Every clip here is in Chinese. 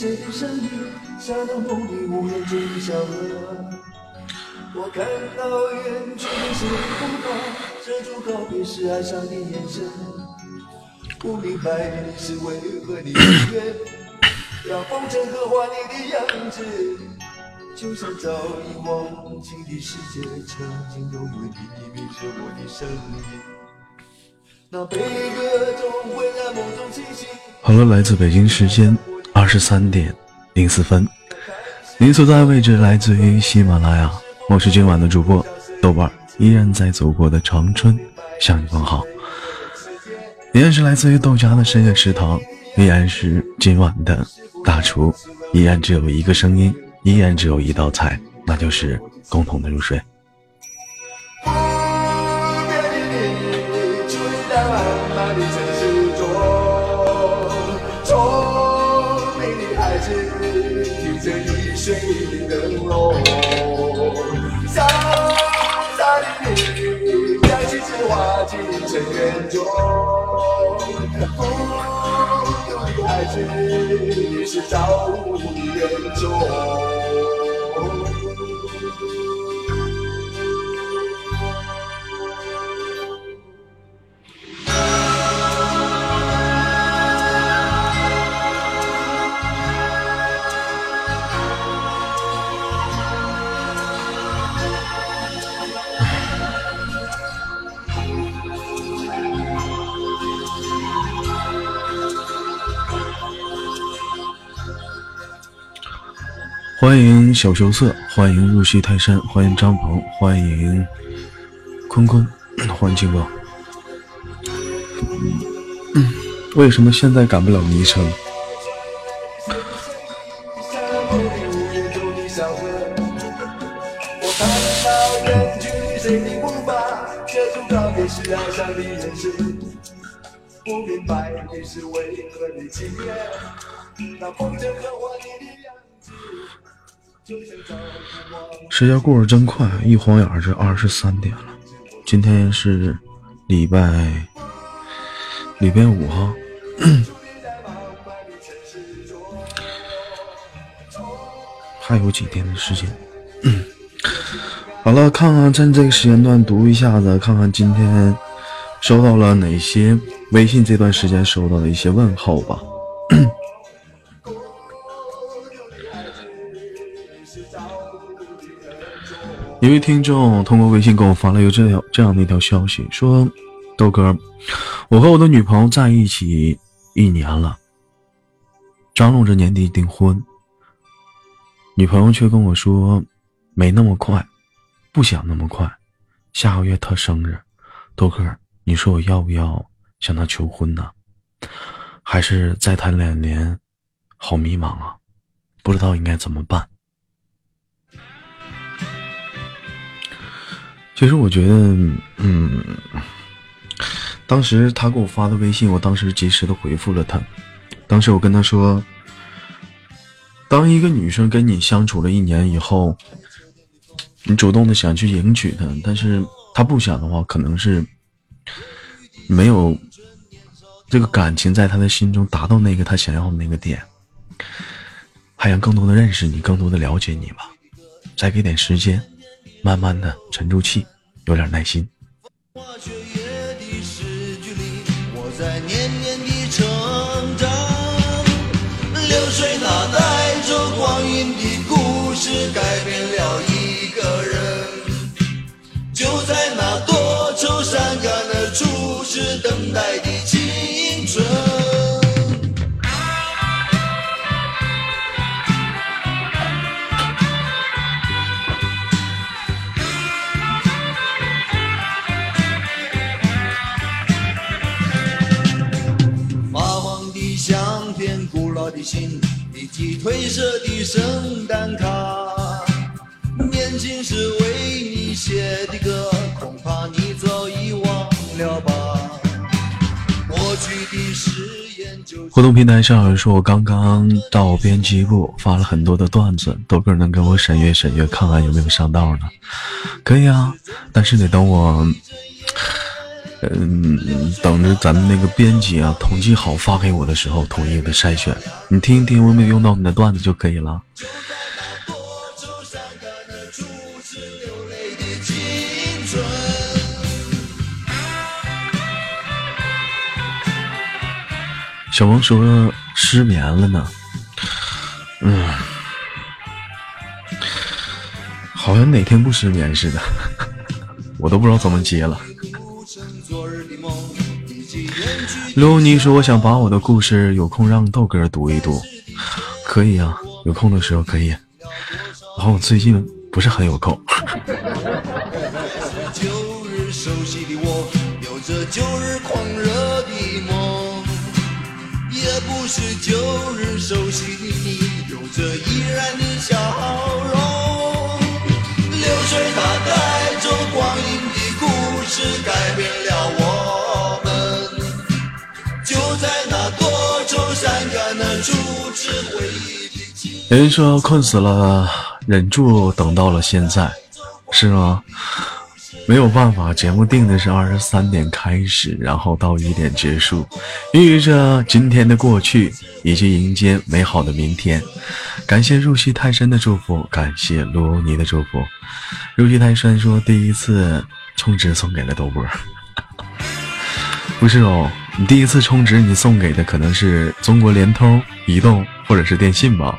谁的声音，像那梦里无人中的小河。我看到远去的是风暴，遮住告别时哀伤的眼神。不明白的是为何你宁愿让风尘刻画你的样子，就像早已忘情的世界，曾经拥有你秘密着我的声音。那悲歌总会在梦中清醒。好了，来自北京时间二十三点零四分，您所在的位置来自于喜马拉雅。我是今晚的主播豆瓣，依然在祖国的长春向你问好。依然是来自于豆家的深夜食堂，依然是今晚的大厨，依然只有一个声音，依然只有一道菜，那就是共同的入睡。缘中，孤独的孩子你是造物的恩宠。欢迎小羞涩，欢迎入戏泰山，欢迎张鹏，欢迎坤坤，欢迎金哥。嗯，为什么现在改不了昵称？时。间过得真快，一晃眼儿这二十三点了。今天是礼拜礼拜五哈，还有几天的时间。好了，看看趁这个时间段读一下子，看看今天收到了哪些微信这段时间收到的一些问候吧。一位听众通过微信给我发了一个这样这样的一条消息，说：“豆哥，我和我的女朋友在一起一年了，张罗着年底订婚，女朋友却跟我说没那么快，不想那么快，下个月她生日，豆哥，你说我要不要向她求婚呢？还是再谈两年？好迷茫啊，不知道应该怎么办。”其实我觉得，嗯，当时他给我发的微信，我当时及时的回复了他。当时我跟他说，当一个女生跟你相处了一年以后，你主动的想去迎娶她，但是她不想的话，可能是没有这个感情在她的心中达到那个她想要的那个点，还想更多的认识你，更多的了解你吧，再给点时间。慢慢的沉住气，有点耐心。古老的信，以及褪色的圣诞卡。年轻时为你写的歌，恐怕你早已忘了吧。过去的誓言就互动平台上有人说，我刚刚到编辑部发了很多的段子，豆哥能给我审阅审阅，看看有没有上道呢？可以啊，但是得等我嗯，等着咱们那个编辑啊统计好发给我的时候，统一的筛选。你听一听，有没有用到你的段子就可以了。小王说失眠了呢，嗯，好像哪天不失眠似的，我都不知道怎么接了。刘妮说：“我想把我的故事有空让豆哥读一读，可以啊，有空的时候可以。然后我最近不是很有空。”不是旧日熟悉的你，有着依然的笑容。有人说困死了，忍住等到了现在，是吗？没有办法，节目定的是二十三点开始，然后到一点结束，寓意着今天的过去以及迎接美好的明天。感谢入戏太深的祝福，感谢罗尼的祝福。入戏太深说第一次充值送给了豆波，不是哦，你第一次充值你送给的可能是中国联通、移动或者是电信吧。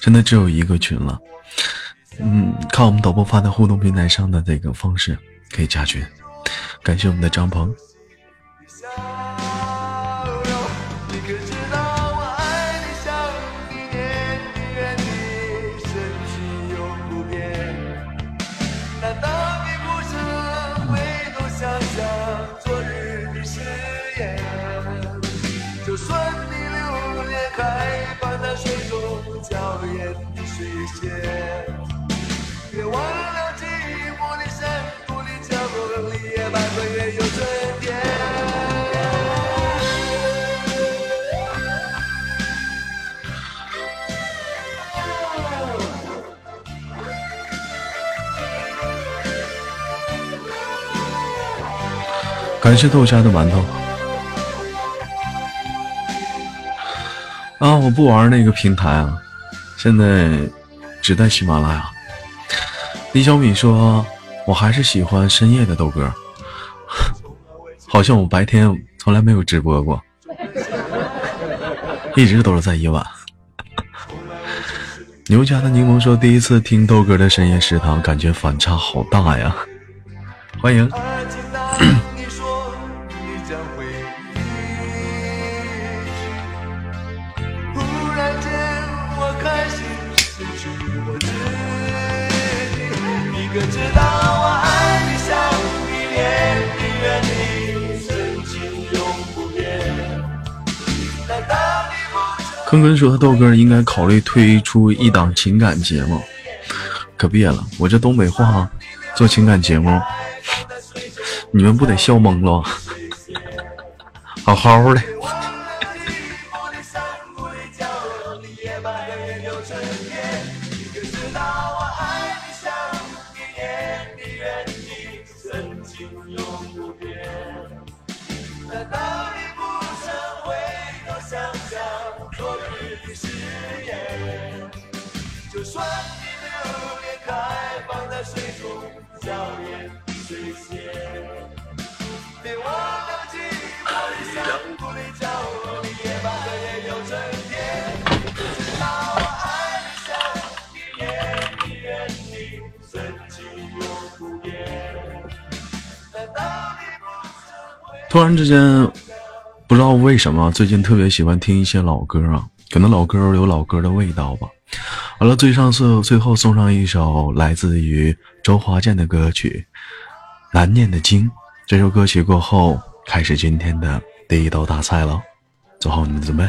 真的只有一个群了。嗯，看我们导播发在互动平台上的这个方式可以加群。感谢我们的张鹏。感谢豆家的馒头啊！我不玩那个平台啊，现在只在喜马拉雅。李小米说：“我还是喜欢深夜的豆哥，好像我白天从来没有直播过，一直都是在夜晚。”牛家的柠檬说：“第一次听豆哥的深夜食堂，感觉反差好大呀！”欢迎。坤坤说：“豆哥应该考虑推出一档情感节目，可别了，我这东北话做情感节目，你们不得笑懵了？好好的。”突然之间，不知道为什么最近特别喜欢听一些老歌啊，可能老歌有老歌的味道吧。完了，最上次最后送上一首来自于周华健的歌曲《难念的经》。这首歌曲过后，开始今天的第一道大菜了，做好你们准备。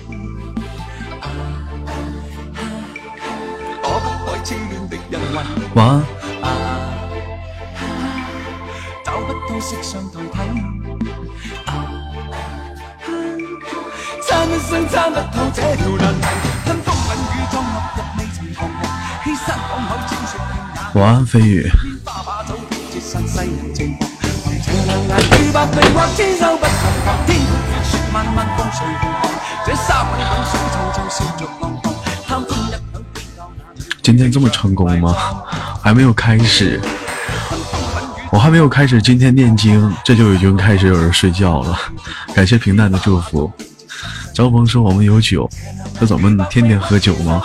飞宇。今天这么成功吗？还没有开始，我还没有开始今天念经，这就已经开始有人睡觉了。感谢平淡的祝福。张鹏说我们有酒，这怎么天天喝酒吗？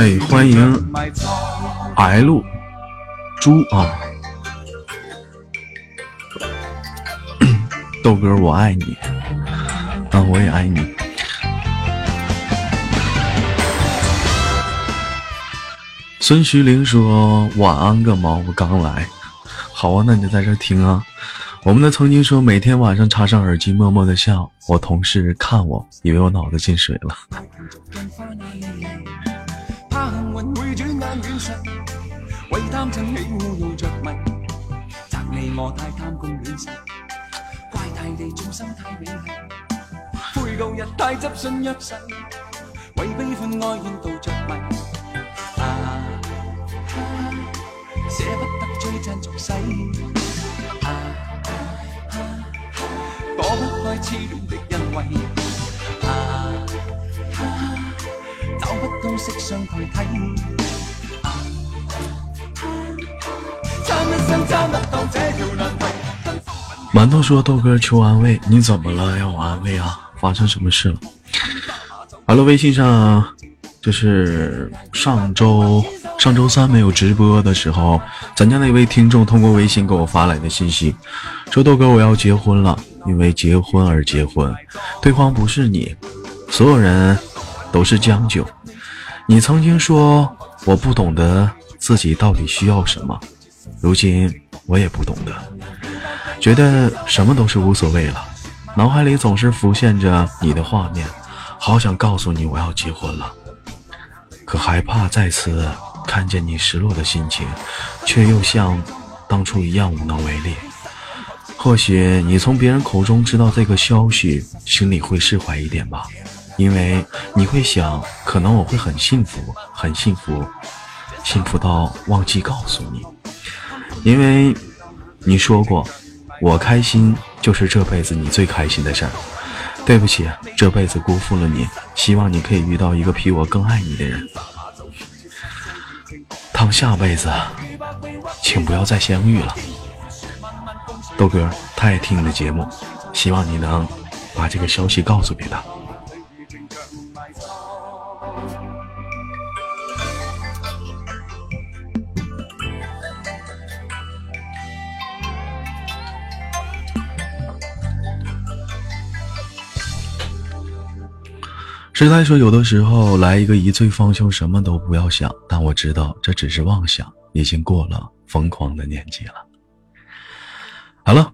哎，欢迎 L 猪啊！豆哥，我爱你，啊，我也爱你。孙徐玲说：“晚安个毛，我刚来。”好啊，那你就在这听啊。我们的曾经说，每天晚上插上耳机，默默的笑。我同事看我，以为我脑子进水了。恋上，为贪嗔喜恶怒着迷，责你我太贪功恋势，怪大地众生太美丽，悔旧日太执信约誓，为悲欢哀怨妒着迷。啊，舍不得追赞俗世，啊，躲不开痴恋的恩惠。啊，找不到色相代替。馒头说：“豆哥求安慰，你怎么了？要我安慰啊？发生什么事了？”完了，微信上就是上周上周三没有直播的时候，咱家那位听众通过微信给我发来的信息，说：“豆哥，我要结婚了，因为结婚而结婚，对方不是你，所有人都是将就。你曾经说我不懂得自己到底需要什么，如今我也不懂得。”觉得什么都是无所谓了，脑海里总是浮现着你的画面，好想告诉你我要结婚了，可害怕再次看见你失落的心情，却又像当初一样无能为力。或许你从别人口中知道这个消息，心里会释怀一点吧，因为你会想，可能我会很幸福，很幸福，幸福到忘记告诉你，因为你说过。我开心就是这辈子你最开心的事儿。对不起，这辈子辜负了你。希望你可以遇到一个比我更爱你的人。他们下辈子，请不要再相遇了。豆哥，他爱听你的节目，希望你能把这个消息告诉给他。实在说，有的时候来一个一醉方休，什么都不要想。但我知道这只是妄想，已经过了疯狂的年纪了。好了，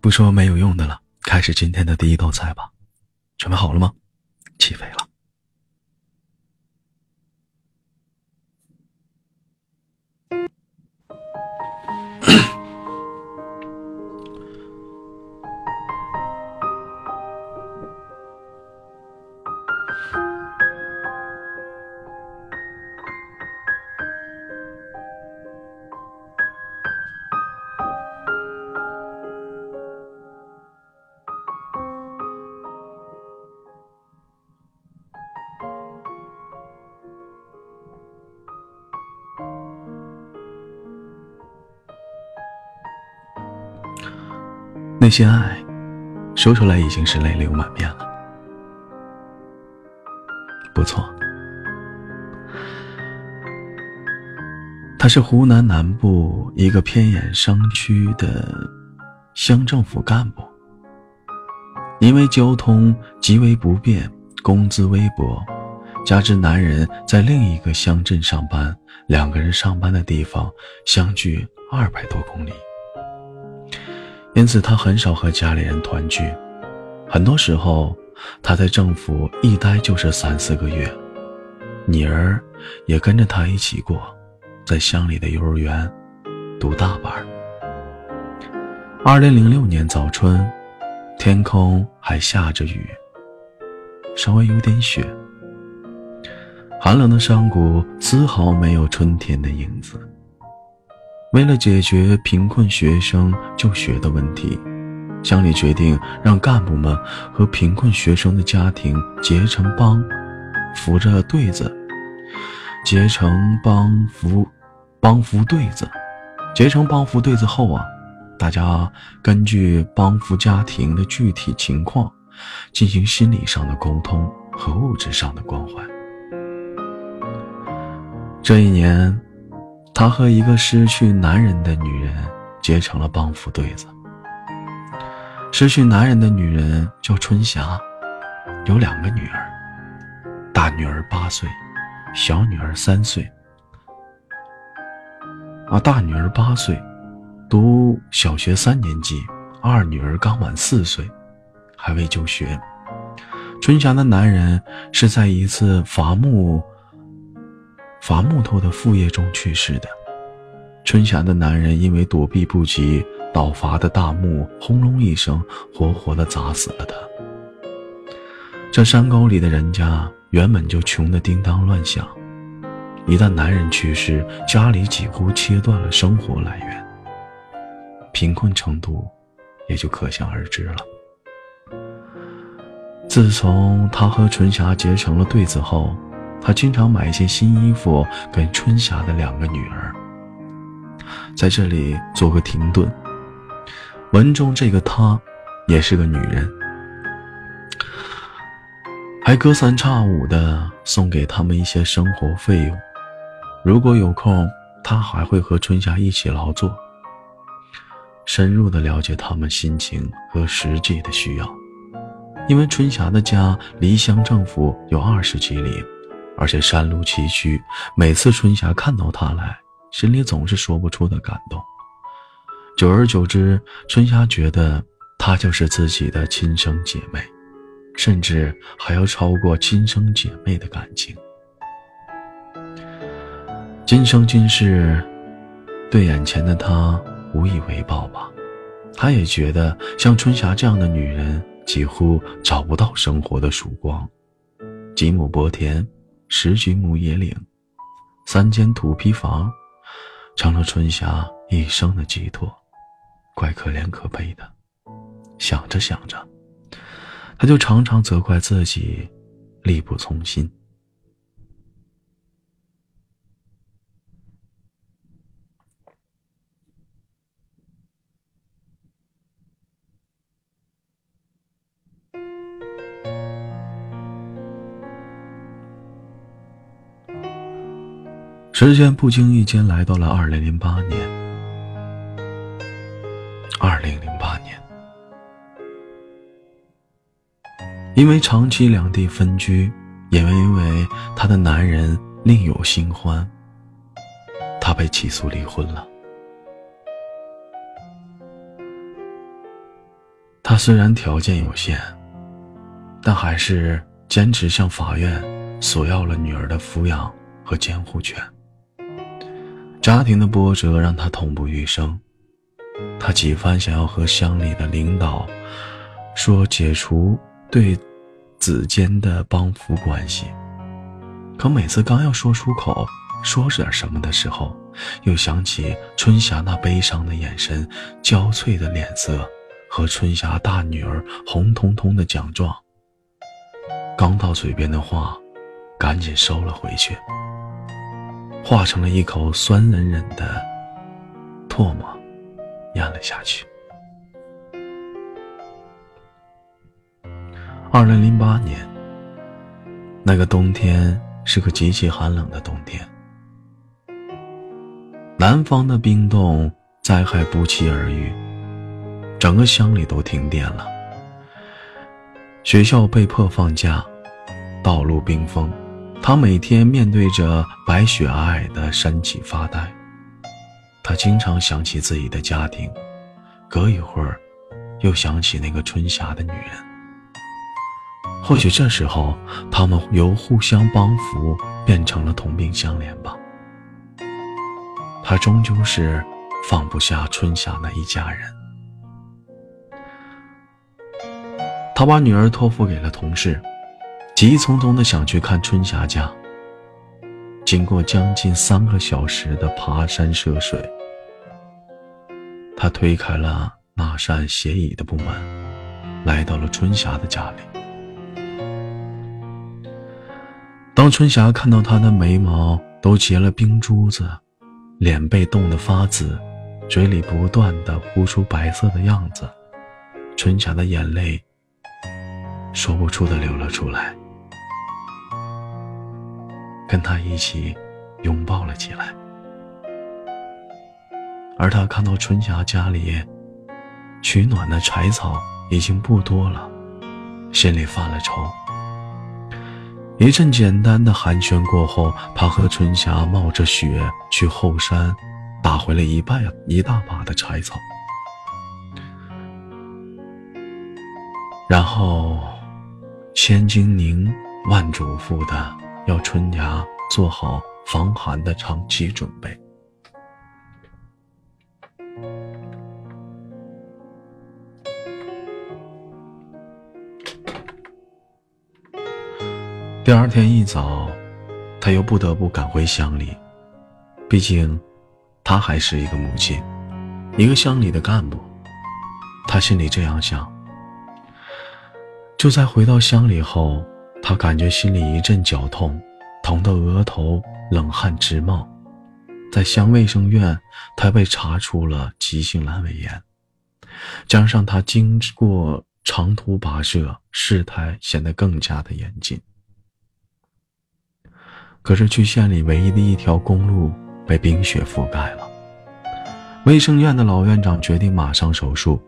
不说没有用的了，开始今天的第一道菜吧。准备好了吗？起飞了。那些爱，说出来已经是泪流满面了。不错，他是湖南南部一个偏远山区的乡政府干部，因为交通极为不便，工资微薄，加之男人在另一个乡镇上班，两个人上班的地方相距二百多公里。因此，他很少和家里人团聚。很多时候，他在政府一待就是三四个月。女儿也跟着他一起过，在乡里的幼儿园读大班。二零零六年早春，天空还下着雨，稍微有点雪。寒冷的山谷丝毫没有春天的影子。为了解决贫困学生就学的问题，乡里决定让干部们和贫困学生的家庭结成帮，扶着对子，结成帮扶帮扶对子，结成帮扶对子后啊，大家根据帮扶家庭的具体情况，进行心理上的沟通和物质上的关怀。这一年。他和一个失去男人的女人结成了帮扶对子。失去男人的女人叫春霞，有两个女儿，大女儿八岁，小女儿三岁。啊，大女儿八岁，读小学三年级；二女儿刚满四岁，还未就学。春霞的男人是在一次伐木。伐木头的副业中去世的，春霞的男人因为躲避不及倒伐的大木，轰隆一声，活活的砸死了他。这山沟里的人家原本就穷得叮当乱响，一旦男人去世，家里几乎切断了生活来源，贫困程度也就可想而知了。自从他和春霞结成了对子后。他经常买一些新衣服给春霞的两个女儿。在这里做个停顿，文中这个她，也是个女人，还隔三差五的送给他们一些生活费用。如果有空，他还会和春霞一起劳作，深入的了解他们心情和实际的需要。因为春霞的家离乡政府有二十几里。而且山路崎岖，每次春霞看到他来，心里总是说不出的感动。久而久之，春霞觉得她就是自己的亲生姐妹，甚至还要超过亲生姐妹的感情。今生今世，对眼前的他无以为报吧。他也觉得像春霞这样的女人，几乎找不到生活的曙光。几亩薄田。十几亩野岭，三间土坯房，成了春霞一生的寄托，怪可怜可悲的。想着想着，他就常常责怪自己力不从心。时间不经意间来到了二零零八年。二零零八年，因为长期两地分居，也因为她的男人另有新欢，她被起诉离婚了。他虽然条件有限，但还是坚持向法院索要了女儿的抚养和监护权。家庭的波折让他痛不欲生，他几番想要和乡里的领导说解除对子间的帮扶关系，可每次刚要说出口说点什么的时候，又想起春霞那悲伤的眼神、焦悴的脸色。和春霞大女儿红彤彤的奖状，刚到嘴边的话，赶紧收了回去，化成了一口酸忍忍的唾沫，咽了下去。二零零八年，那个冬天是个极其寒冷的冬天，南方的冰冻灾害不期而遇。整个乡里都停电了，学校被迫放假，道路冰封，他每天面对着白雪皑皑的山脊发呆。他经常想起自己的家庭，隔一会儿，又想起那个春霞的女人。或许这时候，他们由互相帮扶变成了同病相怜吧。他终究是放不下春霞那一家人。他把女儿托付给了同事，急匆匆的想去看春霞家。经过将近三个小时的爬山涉水，他推开了那扇斜倚的木门，来到了春霞的家里。当春霞看到他的眉毛都结了冰珠子，脸被冻得发紫，嘴里不断的呼出白色的样子，春霞的眼泪。说不出的流了出来，跟他一起拥抱了起来。而他看到春霞家里取暖的柴草已经不多了，心里犯了愁。一阵简单的寒暄过后，他和春霞冒着雪去后山，打回了一半一大把的柴草，然后。千叮咛万嘱咐的，要春芽做好防寒的长期准备。第二天一早，他又不得不赶回乡里，毕竟，他还是一个母亲，一个乡里的干部。他心里这样想。就在回到乡里后，他感觉心里一阵绞痛，疼得额头冷汗直冒。在乡卫生院，他被查出了急性阑尾炎，加上他经过长途跋涉，事态显得更加的严峻。可是去县里唯一的一条公路被冰雪覆盖了，卫生院的老院长决定马上手术，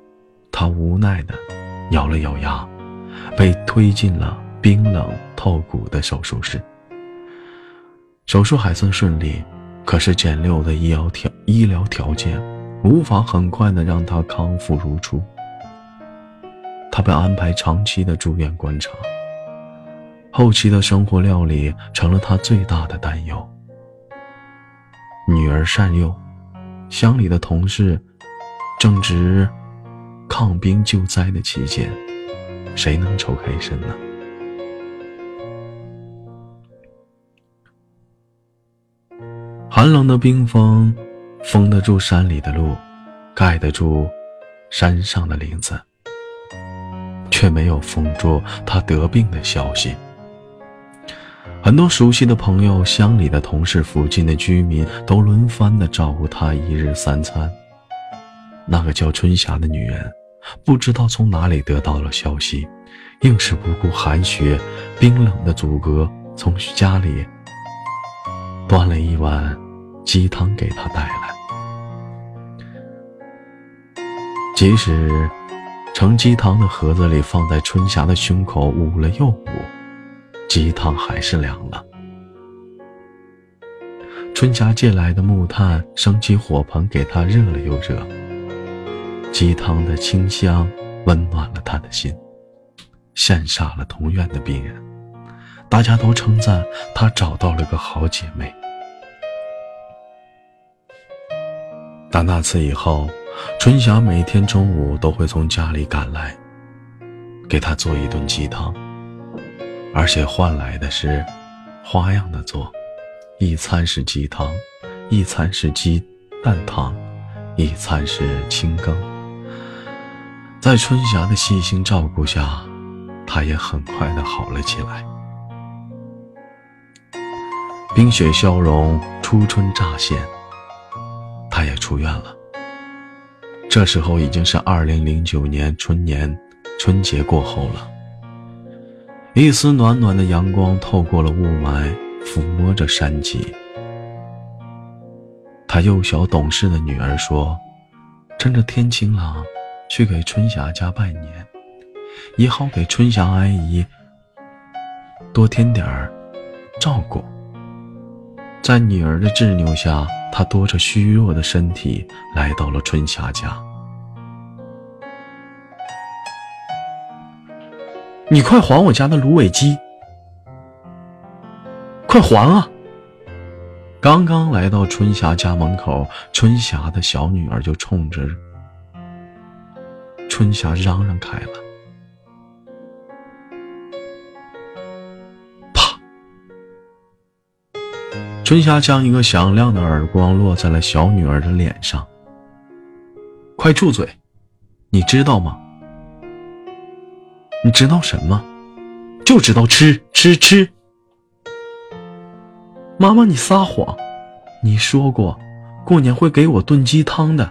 他无奈的咬了咬牙。被推进了冰冷透骨的手术室。手术还算顺利，可是简陋的医疗条医疗条件无法很快的让他康复如初。他被安排长期的住院观察，后期的生活料理成了他最大的担忧。女儿善佑，乡里的同事正值抗冰救灾的期间。谁能抽开身呢？寒冷的冰封，封得住山里的路，盖得住山上的林子，却没有封住他得病的消息。很多熟悉的朋友、乡里的同事、附近的居民都轮番的照顾他一日三餐。那个叫春霞的女人。不知道从哪里得到了消息，硬是不顾寒雪冰冷的阻隔，从家里端了一碗鸡汤给他带来。即使盛鸡汤的盒子里放在春霞的胸口捂了又捂，鸡汤还是凉了。春霞借来的木炭升起火盆，给他热了又热。鸡汤的清香温暖了他的心，羡煞了同院的病人。大家都称赞他找到了个好姐妹。那次以后，春霞每天中午都会从家里赶来，给他做一顿鸡汤，而且换来的是花样的做，一餐是鸡汤，一餐是鸡蛋汤，一餐是清羹。在春霞的细心照顾下，他也很快的好了起来。冰雪消融，初春乍现。他也出院了。这时候已经是二零零九年春年，春节过后了。一丝暖暖的阳光透过了雾霾，抚摸着山脊。他幼小懂事的女儿说：“趁着天晴朗，去给春霞家拜年，也好给春霞阿姨多添点儿照顾。”在女儿的执拗下，他拖着虚弱的身体来到了春霞家。你快还我家的芦苇鸡！快还啊！刚刚来到春霞家门口，春霞的小女儿就冲着春霞嚷嚷开了。春霞将一个响亮的耳光落在了小女儿的脸上。快住嘴！你知道吗？你知道什么？就知道吃吃吃！妈妈，你撒谎！你说过过年会给我炖鸡汤的，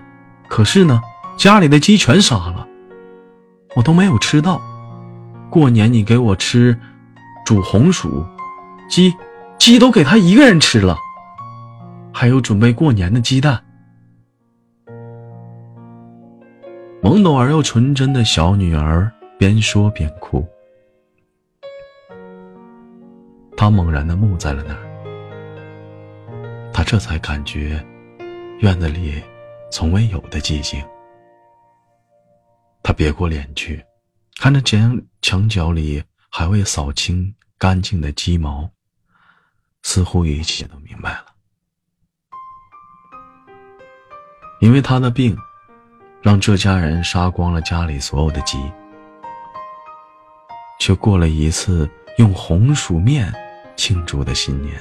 可是呢，家里的鸡全杀了，我都没有吃到。过年你给我吃煮红薯鸡。鸡都给他一个人吃了，还有准备过年的鸡蛋。懵懂而又纯真的小女儿边说边哭，她猛然的木在了那儿。她这才感觉院子里从未有的寂静。她别过脸去，看着墙墙角里还未扫清干净的鸡毛。似乎一切都明白了，因为他的病，让这家人杀光了家里所有的鸡，却过了一次用红薯面庆祝的新年。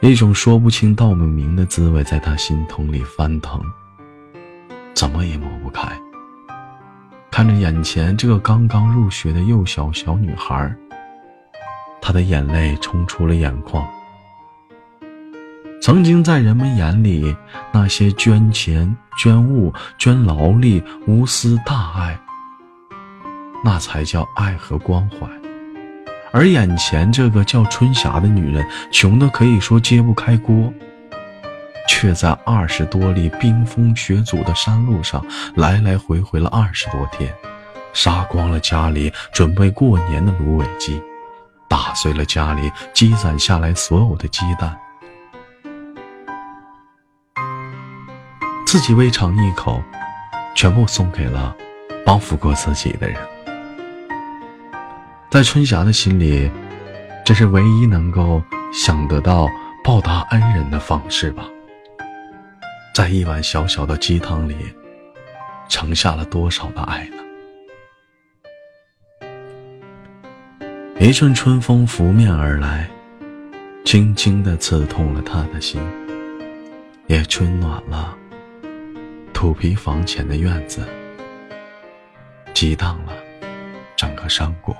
一种说不清道不明的滋味在他心头里翻腾，怎么也抹不开。看着眼前这个刚刚入学的幼小小女孩。他的眼泪冲出了眼眶。曾经在人们眼里，那些捐钱、捐物、捐劳力、无私大爱，那才叫爱和关怀。而眼前这个叫春霞的女人，穷的可以说揭不开锅，却在二十多里冰封雪阻的山路上来来回回了二十多天，杀光了家里准备过年的芦苇鸡。打碎了家里积攒下来所有的鸡蛋，自己未尝一口，全部送给了帮扶过自己的人。在春霞的心里，这是唯一能够想得到报答恩人的方式吧。在一碗小小的鸡汤里，盛下了多少的爱呢？一阵春风拂面而来，轻轻地刺痛了他的心，也春暖了土坯房前的院子，激荡了整个山谷。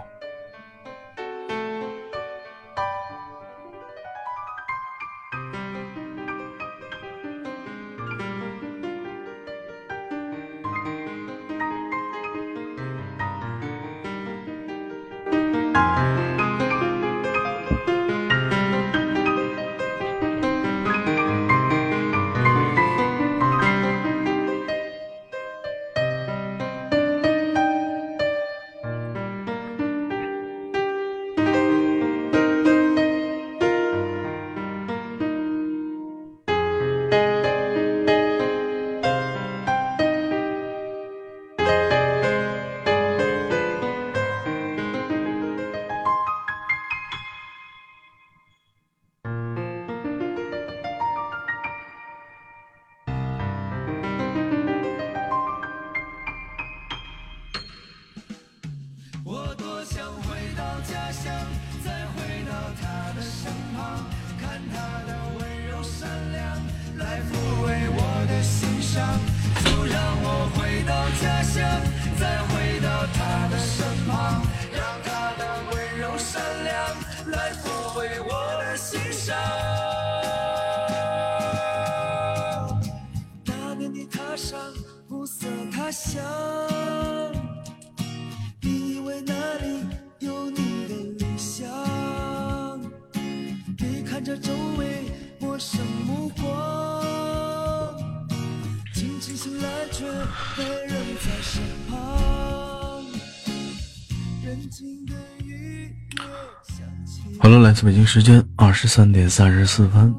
北京时间二十三点三十四分，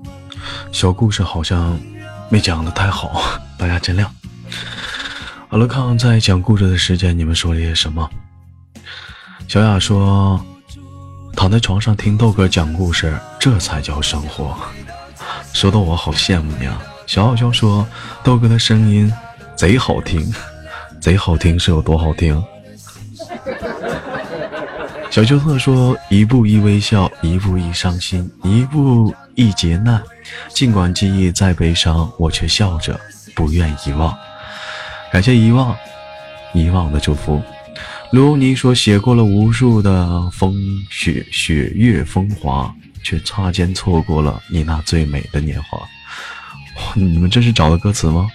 小故事好像没讲的太好，大家见谅。好了，看看在讲故事的时间，你们说了些什么？小雅说，躺在床上听豆哥讲故事，这才叫生活。说的我好羡慕你啊！小傲娇说，豆哥的声音贼好听，贼好听是有多好听？小丘特说：“一步一微笑，一步一伤心，一步一劫难。尽管记忆再悲伤，我却笑着，不愿遗忘。感谢遗忘，遗忘的祝福。”卢尼说：“写过了无数的风雪雪月风华，却擦肩错过了你那最美的年华。”，你们这是找的歌词吗？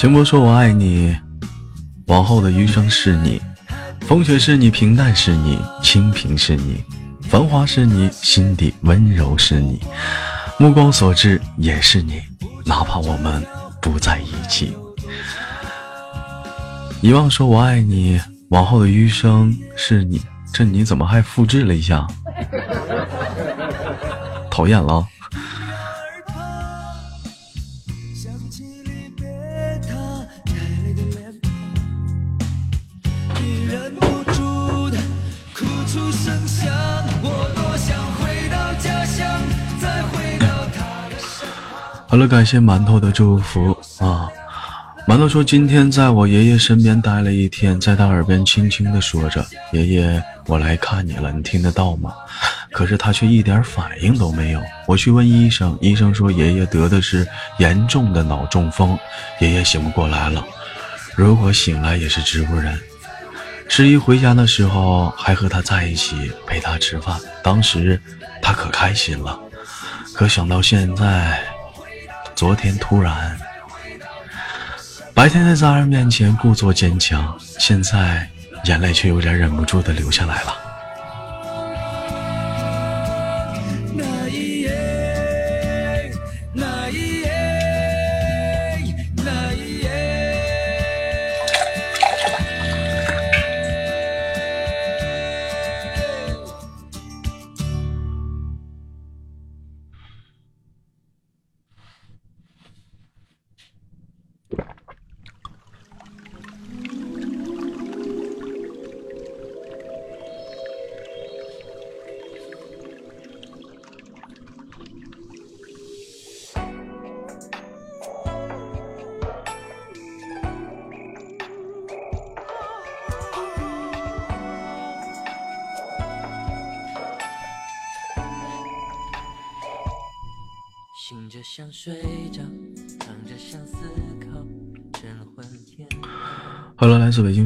乡。钱波说：“我爱你，往后的余生是你，风雪是你，平淡是你，清贫是你，繁华是你，心底温柔是你，目光所至也是你，哪怕我们不在一起。”遗忘说：“我爱你，往后的余生是你。”这你怎么还复制了一下？讨厌了。好了，感谢馒头的祝福啊！馒头说：“今天在我爷爷身边待了一天，在他耳边轻轻地说着：‘爷爷，我来看你了，你听得到吗？’ 可是他却一点反应都没有。我去问医生，医生说爷爷得的是严重的脑中风，爷爷醒不过来了。如果醒来也是植物人。十一回家的时候还和他在一起陪他吃饭，当时他可开心了。可想到现在，昨天突然。”白天在家人面前故作坚强，现在眼泪却有点忍不住的流下来了。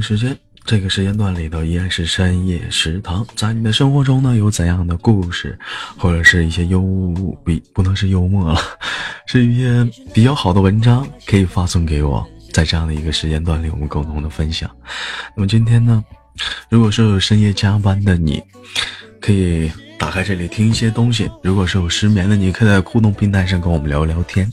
时间这个时间段里头依然是深夜食堂。在你的生活中呢，有怎样的故事，或者是一些幽比不能是幽默了，是一些比较好的文章，可以发送给我。在这样的一个时间段里，我们共同的分享。那么今天呢，如果说有深夜加班的你，可以打开这里听一些东西；如果说有失眠的你，可以在互动平台上跟我们聊聊天。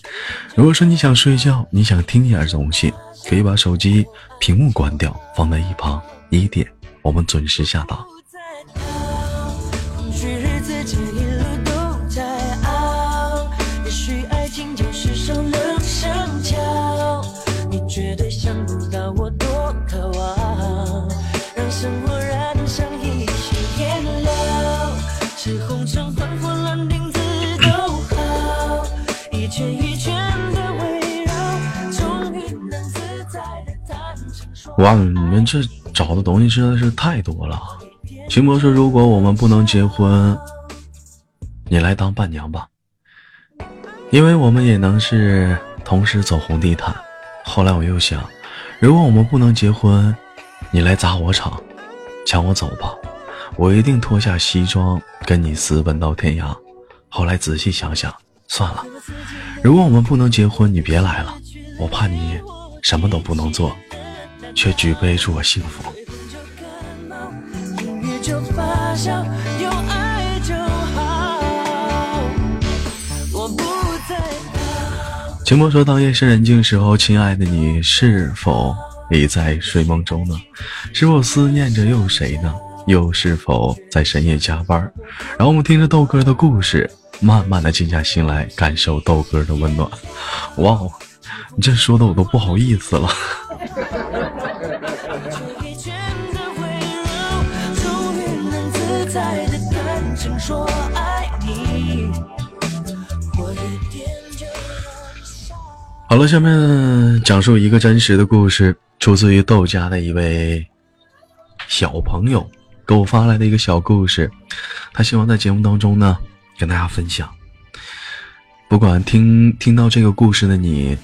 如果说你想睡觉，你想听点东西，可以把手机屏幕关掉，放在一旁。一点，我们准时下达。哇，你们这找的东西真的是太多了。秦博说，如果我们不能结婚，你来当伴娘吧，因为我们也能是同时走红地毯。后来我又想，如果我们不能结婚，你来砸我场，抢我走吧，我一定脱下西装跟你私奔到天涯。后来仔细想想，算了，如果我们不能结婚，你别来了，我怕你什么都不能做，却举杯祝我幸福。秦墨说：“当夜深人静时候，亲爱的你是否已在睡梦中呢？是否思念着又谁呢？又是否在深夜加班？然后我们听着豆哥的故事，慢慢的静下心来，感受豆哥的温暖。哇哦，你这说的我都不好意思了。说爱你。好了，下面讲述一个真实的故事，出自于豆家的一位小朋友给我发来的一个小故事。他希望在节目当中呢跟大家分享。不管听听到这个故事的你，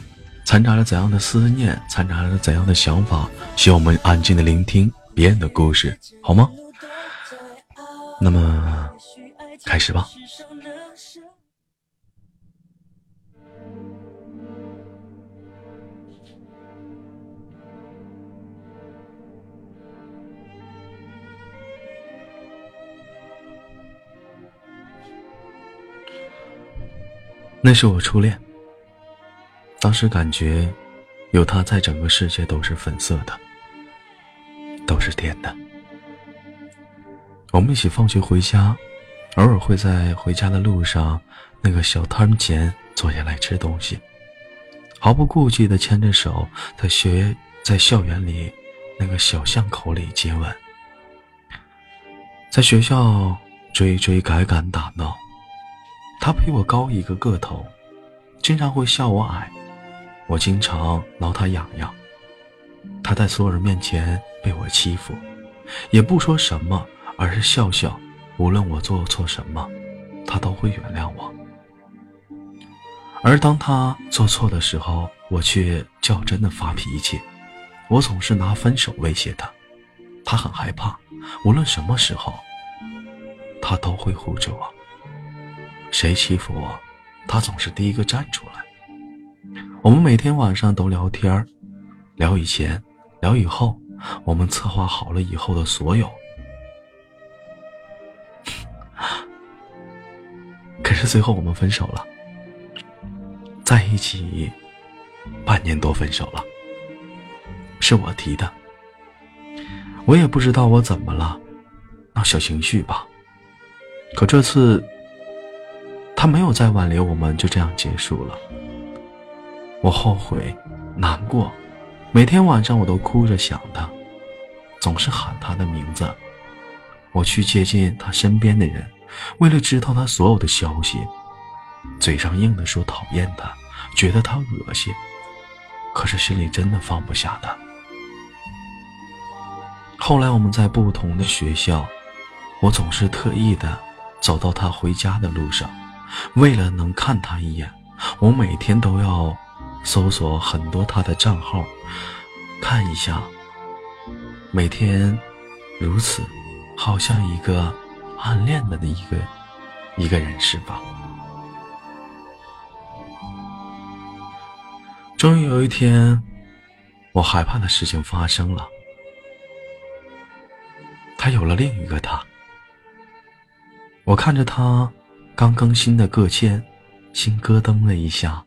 掺杂了怎样的思念，掺杂了怎样的想法，希望我们安静的聆听别人的故事，好吗？那么开始吧。那是我初恋，当时感觉有他在，整个世界都是粉色的，都是甜的。我们一起放学回家，偶尔会在回家的路上那个小摊前坐下来吃东西，毫不顾忌地牵着手，在学在校园里那个小巷口里接吻，在学校追追赶赶打闹。他比我高一个个头，经常会笑我矮，我经常挠他痒痒。他在所有人面前被我欺负，也不说什么，而是笑笑。无论我做错什么，他都会原谅我。而当他做错的时候，我却较真的发脾气。我总是拿分手威胁他，他很害怕。无论什么时候，他都会护着我。谁欺负我，他总是第一个站出来。我们每天晚上都聊天聊以前，聊以后，我们策划好了以后的所有。是最后我们分手了，在一起半年多分手了，是我提的。我也不知道我怎么了，闹小情绪吧。可这次。他没有再挽留，我们就这样结束了。我后悔，难过，每天晚上我都哭着想他，总是喊他的名字。我去接近他身边的人，为了知道他所有的消息，嘴上硬的说讨厌他，觉得他恶心，可是心里真的放不下他。后来我们在不同的学校，我总是特意的走到他回家的路上。为了能看他一眼，我每天都要搜索很多他的账号，看一下。每天如此，好像一个暗恋的那一个一个人是吧？终于有一天，我害怕的事情发生了，他有了另一个他。我看着他。刚更新的个签，心咯噔了一下，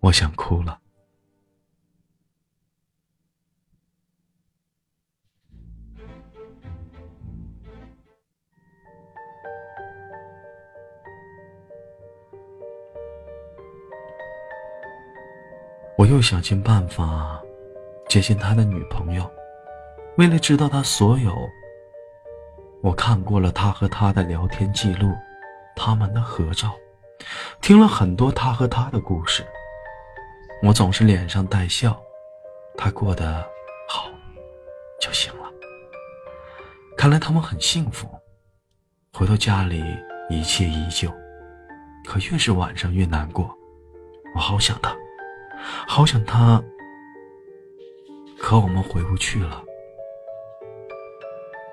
我想哭了。我又想尽办法接近他的女朋友，为了知道他所有。我看过了他和他的聊天记录，他们的合照，听了很多他和他的故事。我总是脸上带笑，他过得好就行了。看来他们很幸福。回到家里，一切依旧，可越是晚上越难过。我好想他，好想他，可我们回不去了。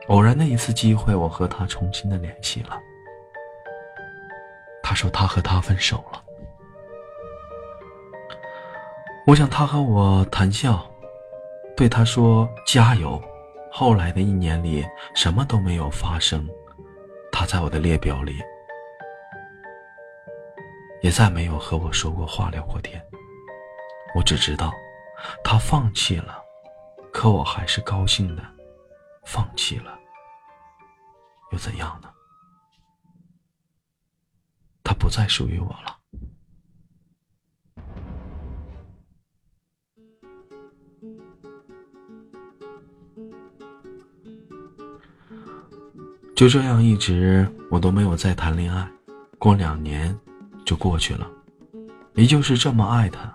偶然的一次机会，我和他重新的联系了。他说他和他分手了。我想他和我谈笑，对他说加油。后来的一年里，什么都没有发生，他在我的列表里，也再没有和我说过话、聊过天。我只知道，他放弃了，可我还是高兴的，放弃了，又怎样呢？他不再属于我了。就这样，一直我都没有再谈恋爱。过两年，就过去了。你就是这么爱他，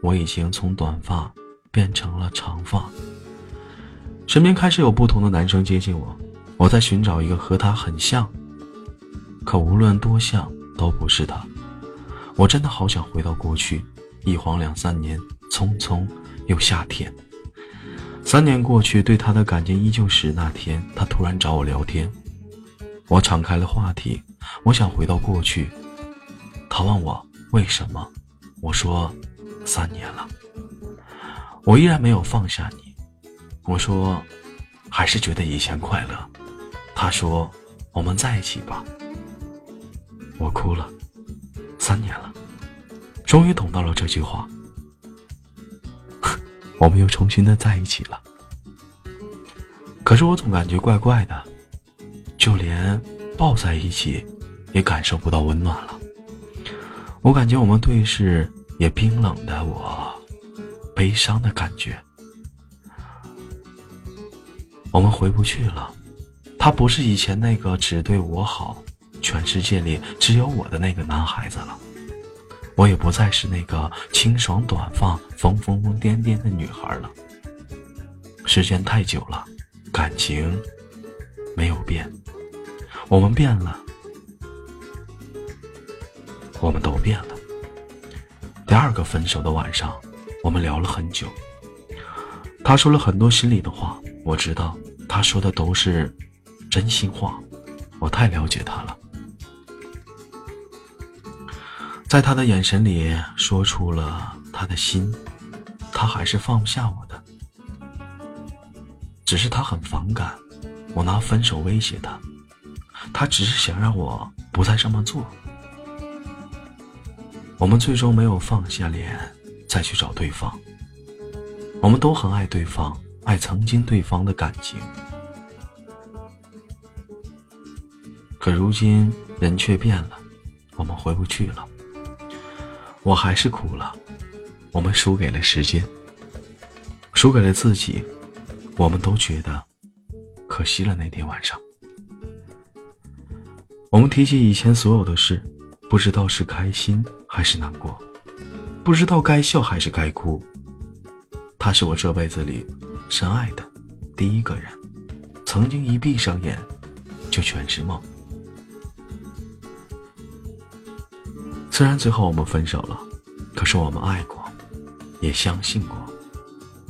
我已经从短发变成了长发。身边开始有不同的男生接近我，我在寻找一个和他很像，可无论多像，都不是他。我真的好想回到过去。一晃两三年，匆匆又夏天。三年过去，对他的感情依旧是那天，他突然找我聊天。我敞开了话题，我想回到过去。他问我为什么，我说三年了，我依然没有放下你。我说还是觉得以前快乐。他说我们在一起吧。我哭了，三年了，终于懂到了这句话。我们又重新的在一起了，可是我总感觉怪怪的。就连抱在一起，也感受不到温暖了。我感觉我们对视，也冰冷的我，悲伤的感觉。我们回不去了，他不是以前那个只对我好，全世界里只有我的那个男孩子了。我也不再是那个清爽短发、疯疯疯癫癫的女孩了。时间太久了，感情没有变。我们变了，我们都变了。第二个分手的晚上，我们聊了很久。他说了很多心里的话，我知道他说的都是真心话。我太了解他了，在他的眼神里说出了他的心，他还是放不下我的，只是他很反感我拿分手威胁他。他只是想让我不再这么做。我们最终没有放下脸再去找对方。我们都很爱对方，爱曾经对方的感情。可如今人却变了，我们回不去了。我还是哭了，我们输给了时间，输给了自己。我们都觉得可惜了那天晚上。我们提起以前所有的事，不知道是开心还是难过，不知道该笑还是该哭。他是我这辈子里深爱的第一个人，曾经一闭上眼就全是梦。虽然最后我们分手了，可是我们爱过，也相信过。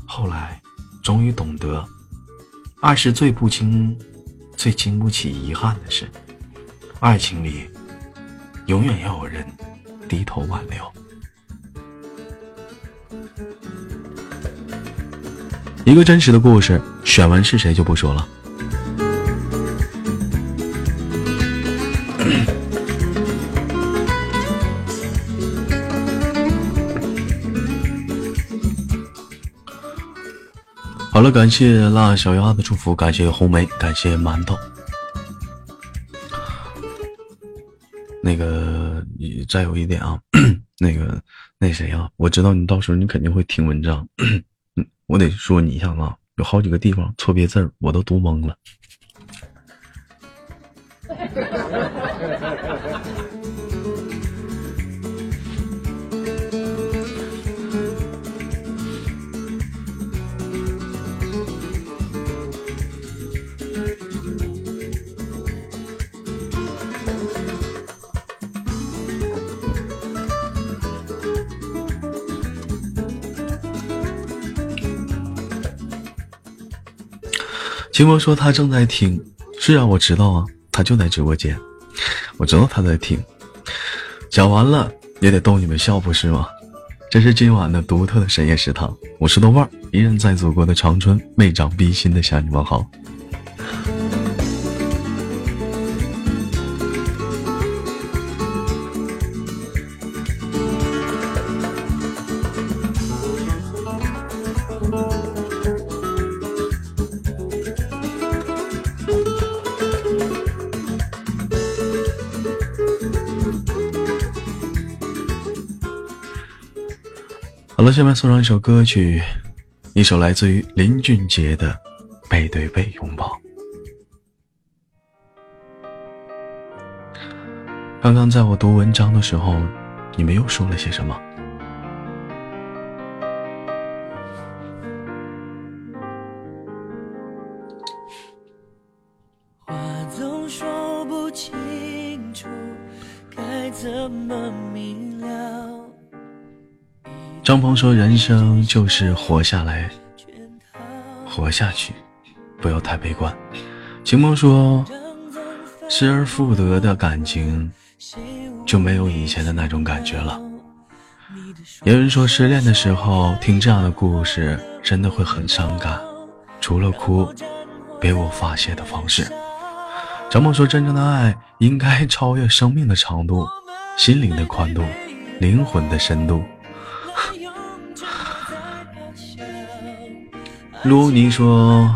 后来，终于懂得，爱是最不经、最经不起遗憾的事。爱情里，永远要有人低头挽留。一个真实的故事，选完是谁就不说了。好了，感谢辣小鸭的祝福，感谢红梅，感谢馒头。那个，再有一点啊，那个，那谁啊？我知道你到时候你肯定会听文章，我得说你一下啊，有好几个地方错别字我都读懵了。金波说他正在听，是啊，我知道啊，他就在直播间，我知道他在听。讲完了也得逗你们笑不是吗？这是今晚的独特的深夜食堂，我是豆瓣，儿，一人在祖国的长春，妹长逼心的向你们好。了，下面送上一首歌曲，一首来自于林俊杰的《背对背拥抱》。刚刚在我读文章的时候，你们又说了些什么？张鹏说：“人生就是活下来，活下去，不要太悲观。”秦梦说：“失而复得的感情就没有以前的那种感觉了。”有人说，失恋的时候听这样的故事，真的会很伤感，除了哭，别无发泄的方式。张梦说：“真正的爱应该超越生命的长度、心灵的宽度、灵魂的深度。”卢尼说：“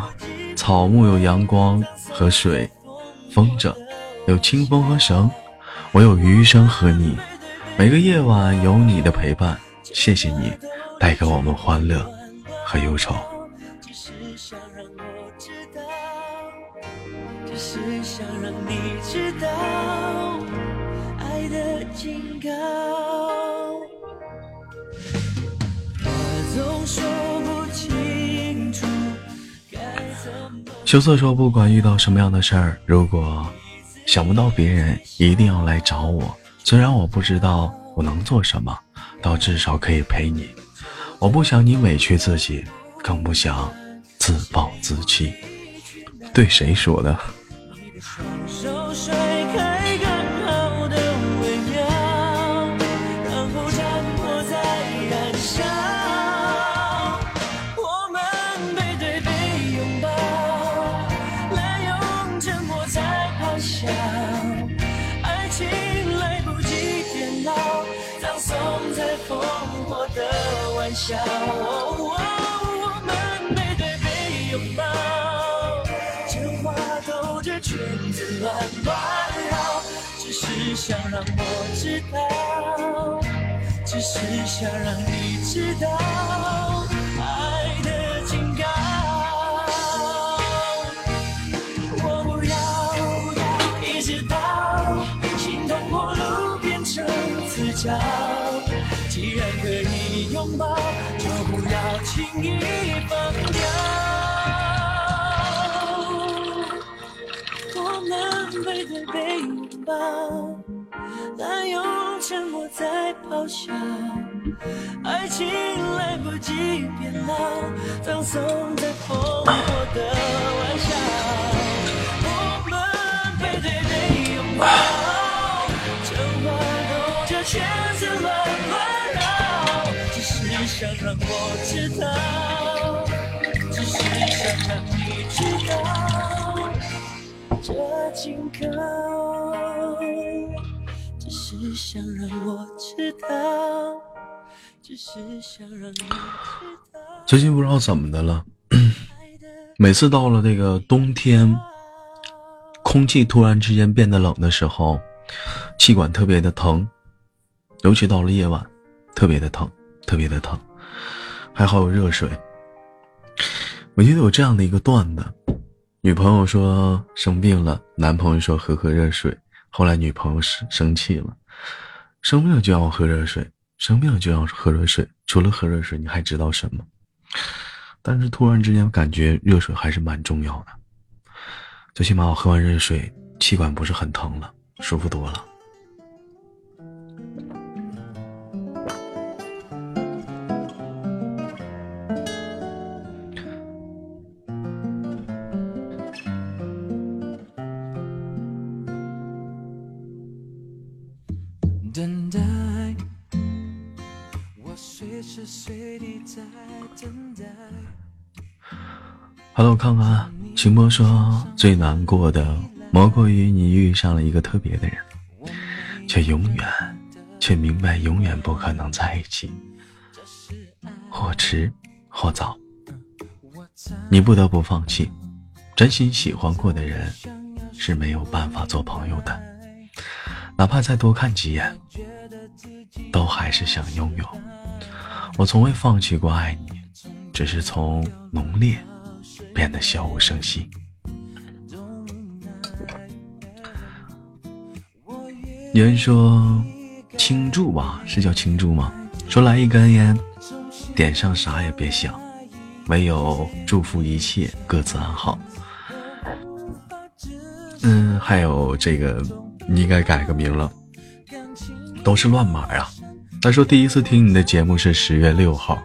草木有阳光和水，风筝有清风和绳，我有余生和你。每个夜晚有你的陪伴，谢谢你带给我们欢乐和忧愁。只是想让我知道，只是想让你知道，爱的警告。话总说羞涩说：“不管遇到什么样的事儿，如果想不到别人，一定要来找我。虽然我不知道我能做什么，但至少可以陪你。我不想你委屈自己，更不想自暴自弃。”对谁说的？让我知道，只是想让你知道爱的警告。我不要一直到心痛破路变成死角，既然可以拥抱，就不要轻易放掉。背对背拥抱，滥用沉默在咆哮，爱情来不及变老，葬送在烽火的玩笑。我们背对背拥抱，这话兜着圈子乱乱绕，只是想让我知道，只是想让你知道。这警告，只是想让我知道，只是想让你知道。最近不知道怎么的了，每次到了这个冬天，空气突然之间变得冷的时候，气管特别的疼，尤其到了夜晚，特别的疼，特别的疼。还好有热水。我记得有这样的一个段子：女朋友说生病了，男朋友说喝喝热水，后来女朋友生生气了，生病了就要喝热水，生病了就要喝热水，除了喝热水，你还知道什么？但是突然之间感觉热水还是蛮重要的，最起码我喝完热水，气管不是很疼了，舒服多了。Hello，康康，秦波说最难过的莫过于你遇上了一个特别的人，却永远却明白永远不可能在一起，或迟或早，你不得不放弃。真心喜欢过的人是没有办法做朋友的，哪怕再多看几眼，都还是想拥有。我从未放弃过爱你，只是从浓烈。变得悄无声息。有人说倾注吧，是叫倾注吗？说来一根烟，点上啥也别想，唯有祝福一切各自安好。嗯，还有这个，你应该改个名了，都是乱码啊。他说第一次听你的节目是十月六号，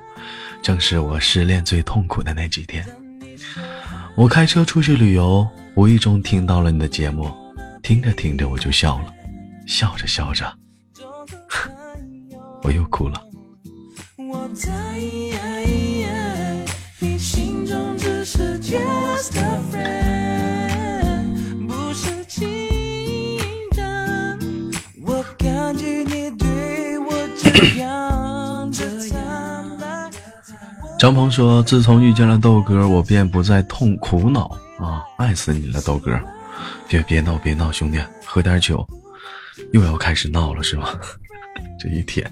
正是我失恋最痛苦的那几天。我开车出去旅游，无意中听到了你的节目，听着听着我就笑了，笑着笑着，我又哭了。我在 张鹏说：“自从遇见了豆哥，我便不再痛苦恼啊，爱死你了，豆哥！别别闹，别闹，兄弟，喝点酒，又要开始闹了是吧？这一天?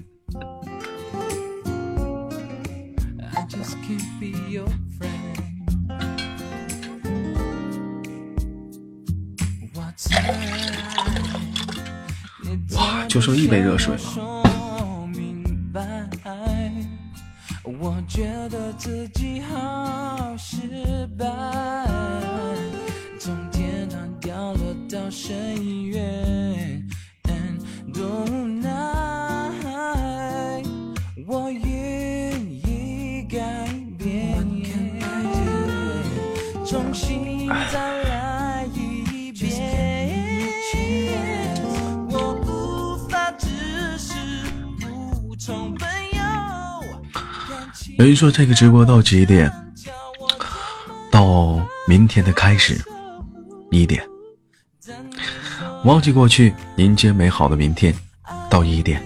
哇，就剩一杯热水了。得自己好失败，从天堂掉落到深渊，多无奈。我愿意改变，重新再有人说这个直播到几点？到明天的开始，一点。忘记过去，迎接美好的明天，到一点。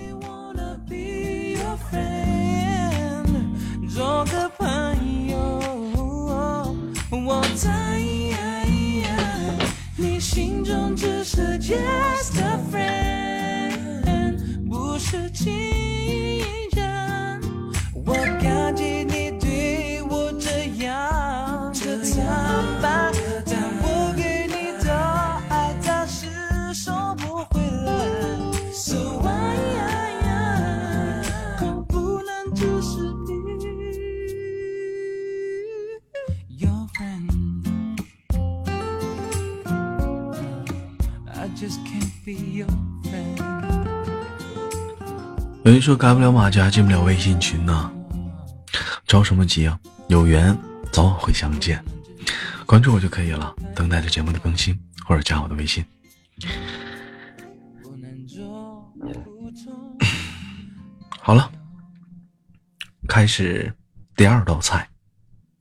有人说改不了马甲，进不了微信群呢、着什么急啊？有缘早晚会相见，关注我就可以了，等待着节目的更新，或者加我的微信。好了，开始第二道菜，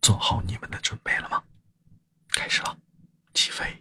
做好你们的准备了吗？开始了，起飞。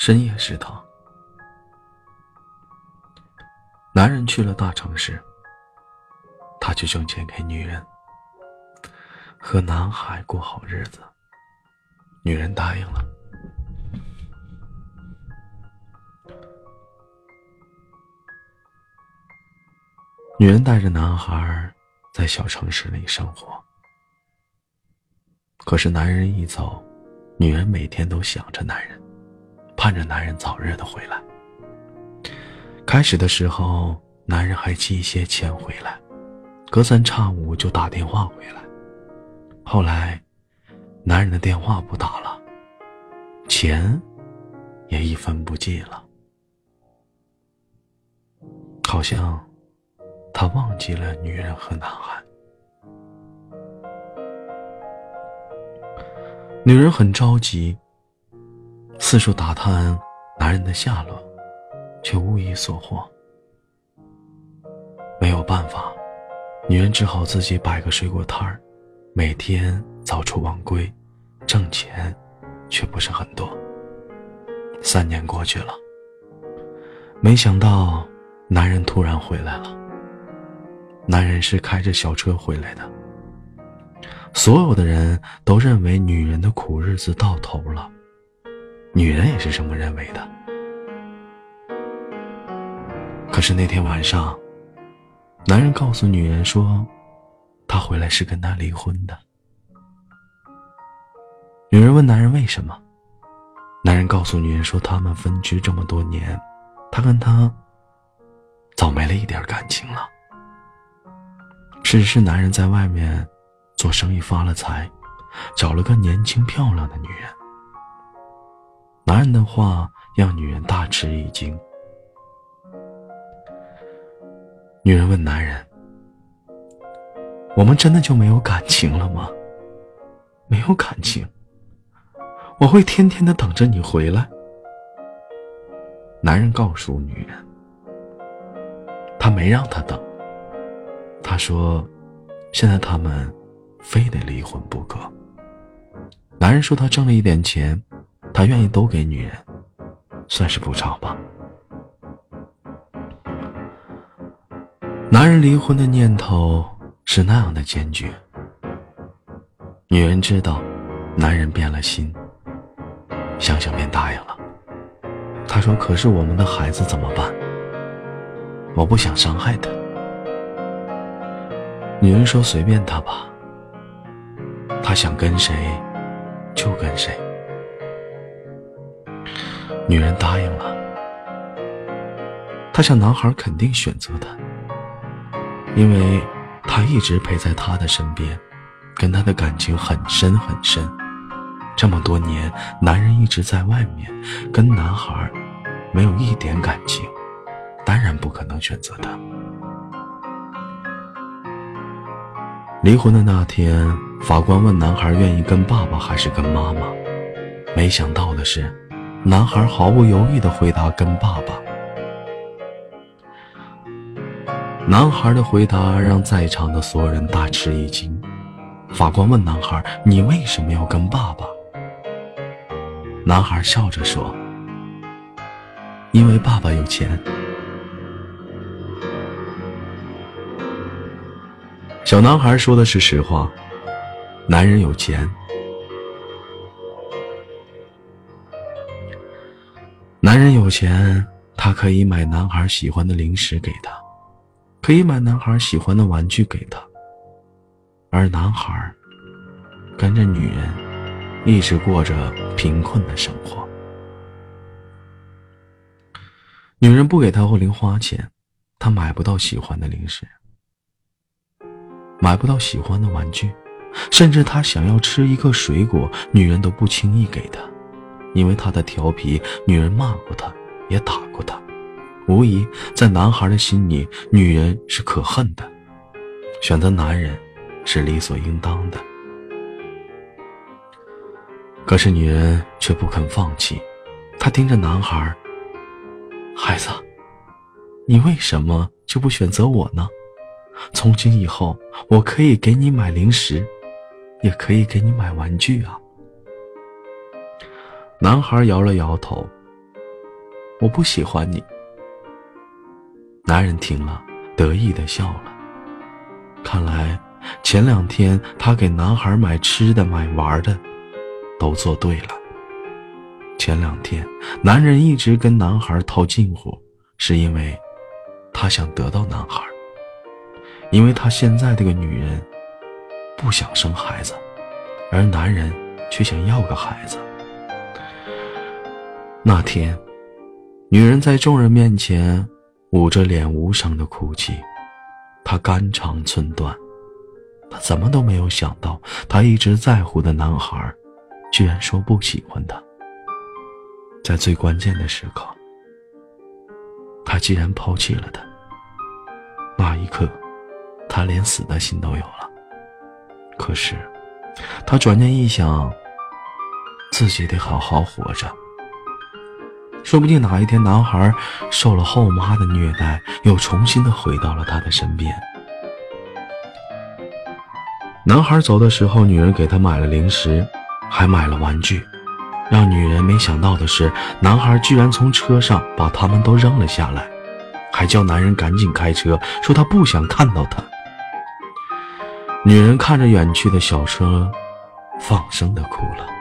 深夜食堂。男人去了大城市，他去挣钱给女人，和男孩过好日子。女人答应了。女人带着男孩在小城市里生活，可是男人一走，女人每天都想着男人。盼着男人早日的回来。开始的时候，男人还寄一些钱回来，隔三差五就打电话回来。后来，男人的电话不打了，钱也一分不寄了，好像他忘记了女人和男孩。女人很着急，四处打探男人的下落，却无一所获。没有办法，女人只好自己摆个水果摊儿。每天早出晚归，挣钱却不是很多。三年过去了，没想到男人突然回来了。男人是开着小车回来的。所有的人都认为女人的苦日子到头了，女人也是这么认为的。可是那天晚上，男人告诉女人说。他回来是跟他离婚的。女人问男人为什么，男人告诉女人说，他们分居这么多年，他跟她早没了一点感情了。只是男人在外面做生意发了财，找了个年轻漂亮的女人。男人的话让女人大吃一惊。女人问男人。我们真的就没有感情了吗？没有感情，我会天天的等着你回来。男人告诉女人，他没让她等。他说，现在他们非得离婚不可。男人说他挣了一点钱，他愿意都给女人，算是补偿吧。男人离婚的念头。是那样的坚决。女人知道，男人变了心，想想便答应了。他说：“可是我们的孩子怎么办？我不想伤害他。”女人说：“随便他吧，他想跟谁就跟谁。”女人答应了。她想，男孩肯定选择的，因为。他一直陪在他的身边，跟他的感情很深很深。这么多年，男人一直在外面，跟男孩没有一点感情，当然不可能选择他。离婚的那天，法官问男孩愿意跟爸爸还是跟妈妈，没想到的是，男孩毫不犹豫的回答跟爸爸。男孩的回答让在场的所有人大吃一惊。法官问男孩：“你为什么要跟爸爸？”男孩笑着说：“因为爸爸有钱。”小男孩说的是实话。男人有钱，男人有钱，他可以买男孩喜欢的零食给他。可以买男孩喜欢的玩具给他，而男孩跟着女人一直过着贫困的生活。女人不给他零花钱，他买不到喜欢的零食，买不到喜欢的玩具，甚至他想要吃一个水果，女人都不轻易给他，因为他的调皮，女人骂过他，也打过他。无疑，在男孩的心里，女人是可恨的，选择男人是理所应当的。可是女人却不肯放弃，她盯着男孩：“孩子，你为什么就不选择我呢？从今以后，我可以给你买零食，也可以给你买玩具啊。”男孩摇了摇头：“我不喜欢你。”男人听了，得意的笑了。看来前两天他给男孩买吃的、买玩的，都做对了。前两天男人一直跟男孩套近乎，是因为他想得到男孩，因为他现在这个女人不想生孩子，而男人却想要个孩子。那天，女人在众人面前捂着脸无声的哭泣，她肝肠寸断。她怎么都没有想到，她一直在乎的男孩，居然说不喜欢她。在最关键的时刻，他竟然抛弃了她。那一刻，他连死的心都有了。可是，他转念一想，自己得好好活着。说不定哪一天，男孩受了后妈的虐待，又重新的回到了他的身边。男孩走的时候，女人给他买了零食，还买了玩具。让女人没想到的是，男孩居然从车上把他们都扔了下来，还叫男人赶紧开车，说他不想看到他。女人看着远去的小车，放声的哭了。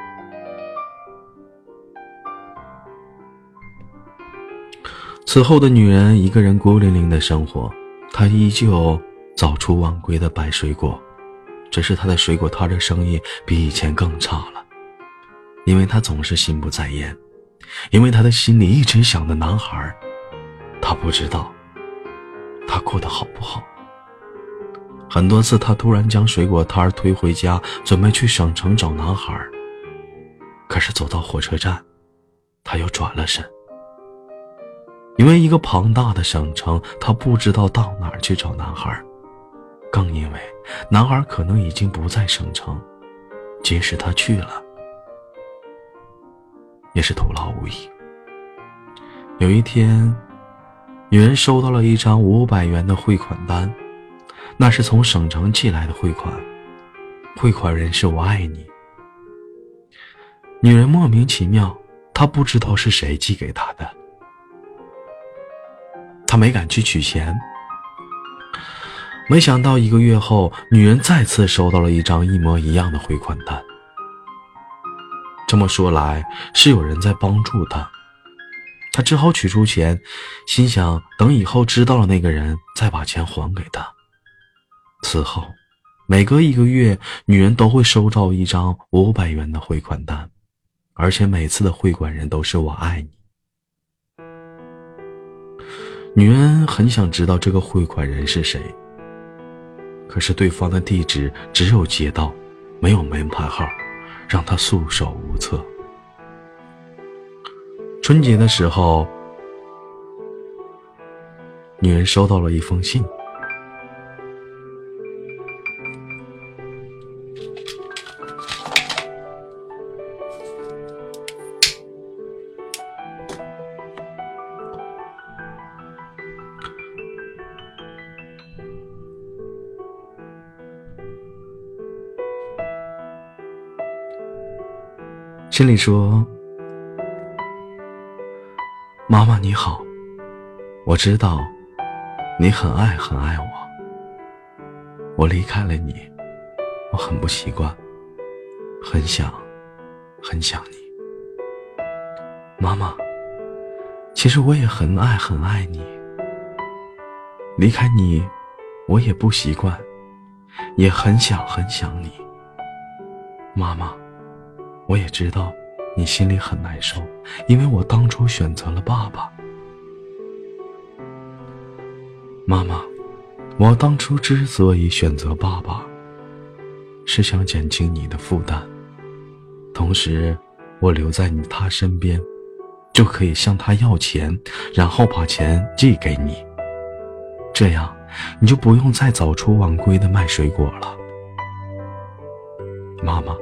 此后的女人一个人孤零零的生活，她依旧早出晚归的摆水果，只是她的水果摊的生意比以前更差了。因为他总是心不在焉，因为他的心里一直想着男孩，他不知道他过得好不好。很多次，他突然将水果摊推回家，准备去省城找男孩。可是走到火车站，他又转了身，因为一个庞大的省城，他不知道到哪儿去找男孩，更因为男孩可能已经不在省城，即使他去了。也是徒劳无益。有一天，女人收到了一张五百元的汇款单，那是从省城寄来的汇款，汇款人是我爱你。女人莫名其妙，她不知道是谁寄给她的，他没敢去取钱。没想到一个月后，女人再次收到了一张一模一样的汇款单。这么说来，是有人在帮助他，他只好取出钱，心想等以后知道了那个人，再把钱还给他。此后，每隔一个月，女人都会收到一张五百元的汇款单，而且每次的汇款人都是我爱你。女人很想知道这个汇款人是谁，可是对方的地址只有街道，没有门牌号。让她束手无策。春节的时候，女人收到了一封信。心里说：“妈妈你好，我知道你很爱很爱我。我离开了你，我很不习惯，很想很想你。妈妈，其实我也很爱很爱你。离开你，我也不习惯，也很想很想你。妈妈。”我也知道，你心里很难受，因为我当初选择了爸爸。妈妈，我当初之所以选择爸爸，是想减轻你的负担，同时我留在你他身边，就可以向他要钱，然后把钱寄给你，这样你就不用再早出晚归的卖水果了，妈妈。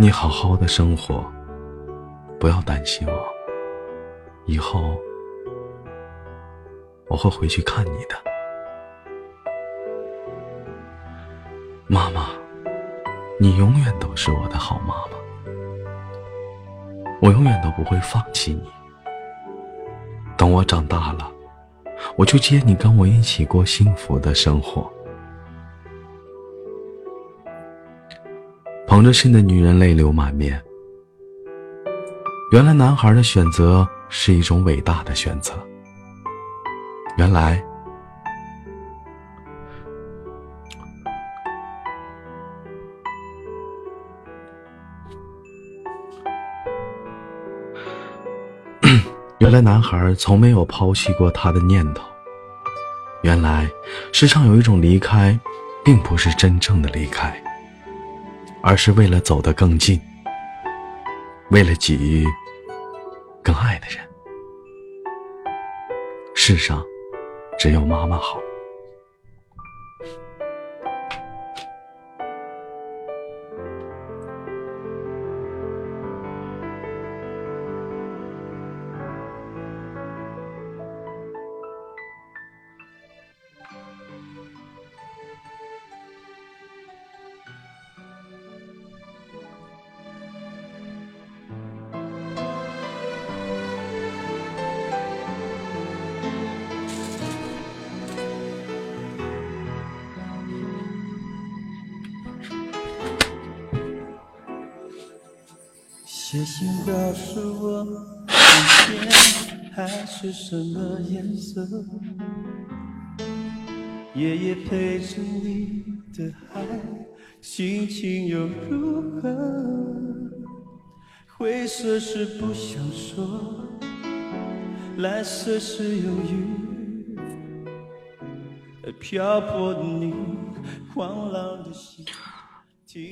你好好的生活，不要担心我。以后我会回去看你的，妈妈。你永远都是我的好妈妈，我永远都不会放弃你。等我长大了，我就接你跟我一起过幸福的生活。捧着信的女人泪流满面。原来男孩的选择是一种伟大的选择。原来，原来男孩从没有抛弃过他的念头。原来，世上有一种离开，并不是真正的离开。而是为了走得更近，为了给予更爱的人。世上只有妈妈好。什么颜色？夜夜陪着你的海，心情又如何？灰色是不想说，蓝色是忧郁，漂泊的你，狂浪的心。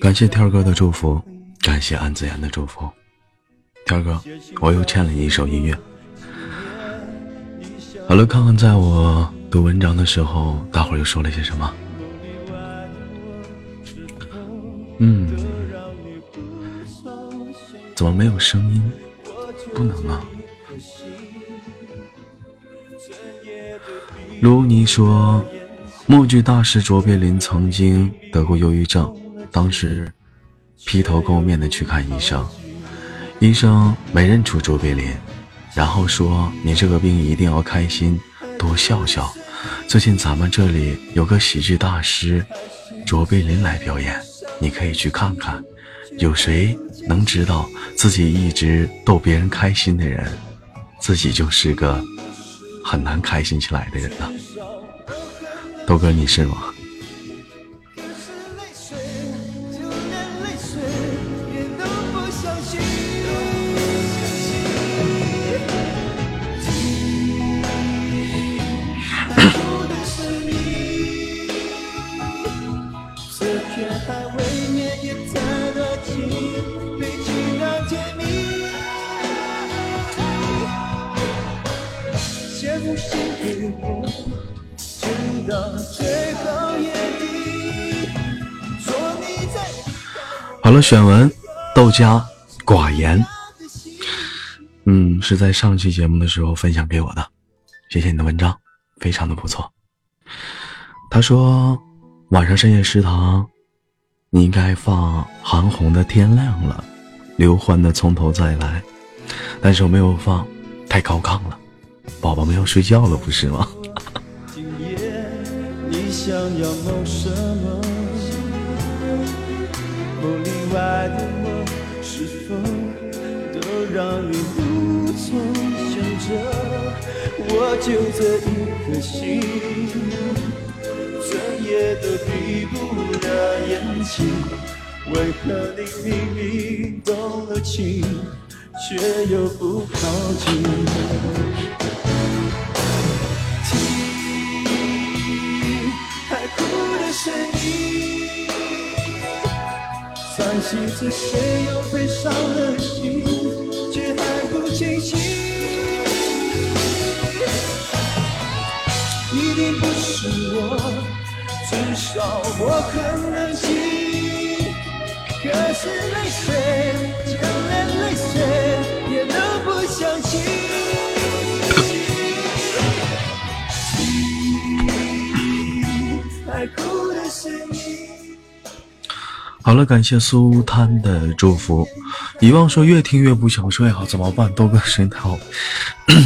感谢天哥的祝福，感谢安子言的祝福。天哥，我又欠了你一首音乐。好了，看看在我读文章的时候，大伙儿又说了些什么。嗯，怎么没有声音？不能啊。卢尼说，默剧大师卓别林曾经得过忧郁症，当时披头垢面的去看医生。医生没认出卓别林，然后说：“你这个病一定要开心，多笑笑。最近咱们这里有个喜剧大师卓别林来表演，你可以去看看。有谁能知道自己一直逗别人开心的人，自己就是个很难开心起来的人呢？豆哥，你是吗？”好了，选文豆家寡言，嗯，是在上期节目的时候分享给我的，谢谢你的文章，非常的不错。他说晚上深夜食堂，你应该放韩红的《天亮了》，刘欢的《从头再来》，但是我没有放，太高亢了，宝宝们要睡觉了，不是吗？今夜你想要梦什么？梦里外的我，是否都让你无从想着？我就这一颗心，怎也都闭不了眼睛。为何你明明动了情，却又不靠近？听海哭的声音，叹息着谁又悲伤了心，却还不清醒。一定不是我，至少我很冷静。可是泪水，就连泪水也都不想听。海哭的声音。好了，感谢苏滩的祝福。遗忘说越听越不想睡啊，怎么办？豆哥声音太好，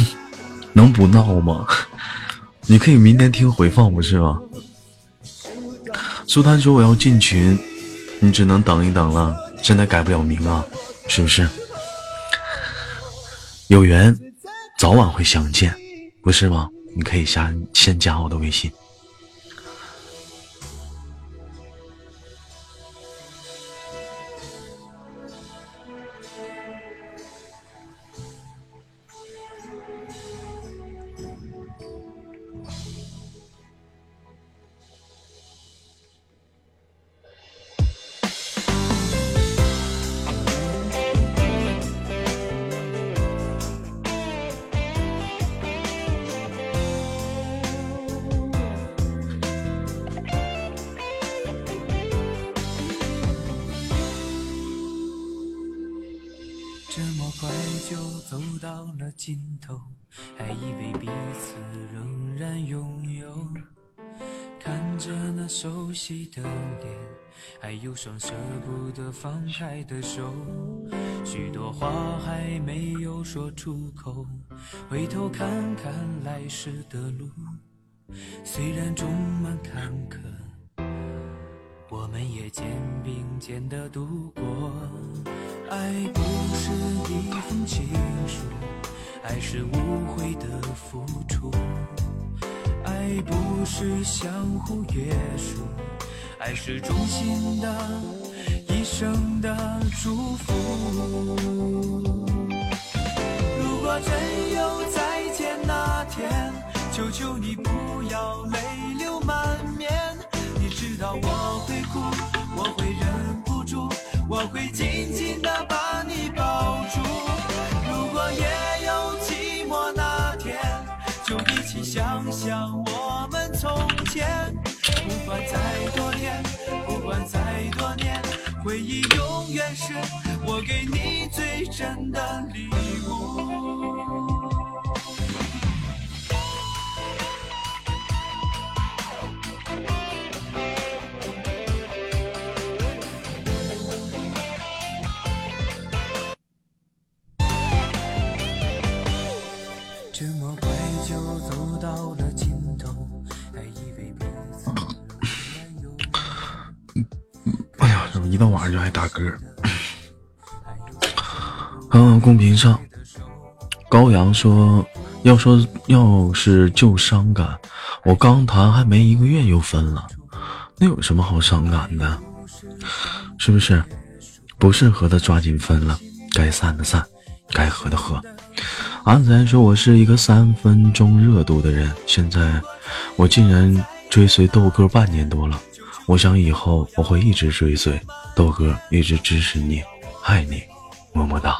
能不闹吗？你可以明天听回放，不是吗？苏滩说我要进群，你只能等一等了，现在改不了名啊，是不是？有缘，早晚会相见，不是吗？你可以加先加我的微信。晚上就爱打嗝？嗯，公屏上，高阳说，要说要是就伤感，我刚谈还没一个月又分了，那有什么好伤感的？是不是？不适合的抓紧分了，该散的散，该喝的喝。安子然说：“我是一个三分钟热度的人，现在我竟然追随豆哥半年多了。我想以后我会一直追随豆哥，一直支持你，爱你，么么哒。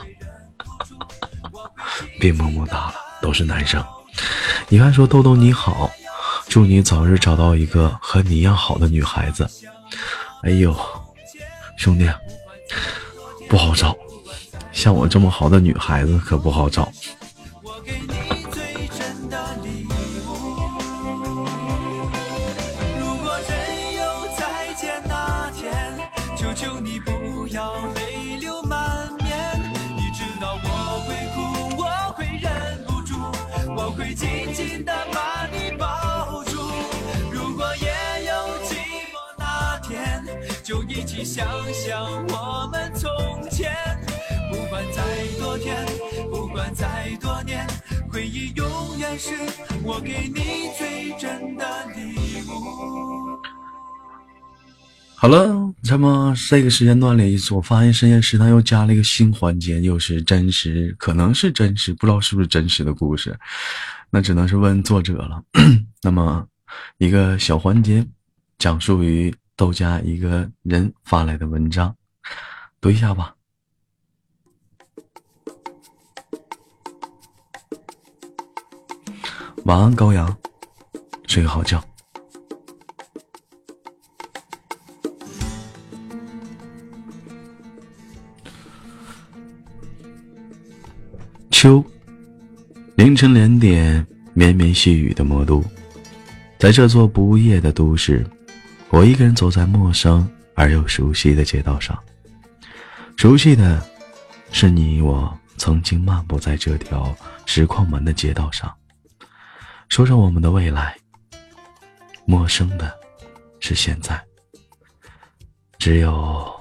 别么么哒了，都是男生。你看说豆豆你好，祝你早日找到一个和你一样好的女孩子。哎呦，兄弟，不好找，像我这么好的女孩子可不好找。”想想我们从前。不管再多天，不管再多年，回忆永远是我给你最真的礼物。好了，这么这个时间段里，我发现深夜食堂又加了一个新环节，又是真实，可能是真实，不知道是不是真实的故事，那只能是问作者了。那么，一个小环节，讲述于豆家一个人发来的文章，读一下吧。晚安，高阳，睡个好觉。秋，凌晨两点，绵绵细雨的魔都，在这座不夜的都市，我一个人走在陌生而又熟悉的街道上。熟悉的，是你我曾经漫步在这条石矿门的街道上，说着我们的未来。陌生的，是现在，只有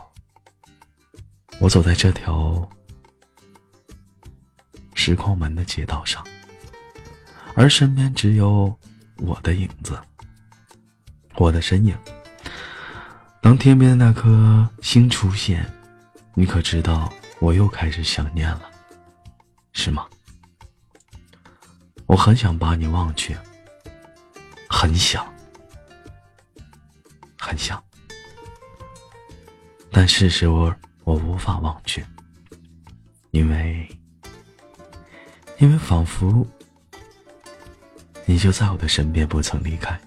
我走在这条。石矿门的街道上，而身边只有我的影子，我的身影。当天边的那颗星出现，你可知道我又开始想念了，是吗？我很想把你忘却，很想，很想，但事实我我无法忘却，因为。因为仿佛你就在我的身边，不曾离开，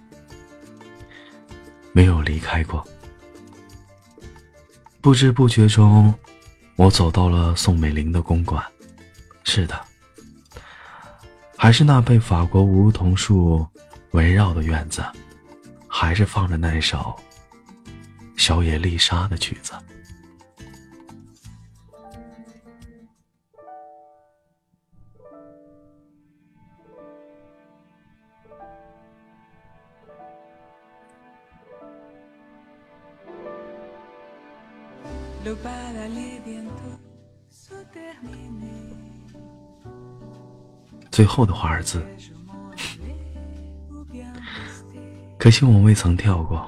没有离开过。不知不觉中，我走到了宋美龄的公馆，是的，还是那被法国梧桐树围绕的院子，还是放着那首小野丽莎的曲子。最后的华尔兹，可惜我未曾跳过，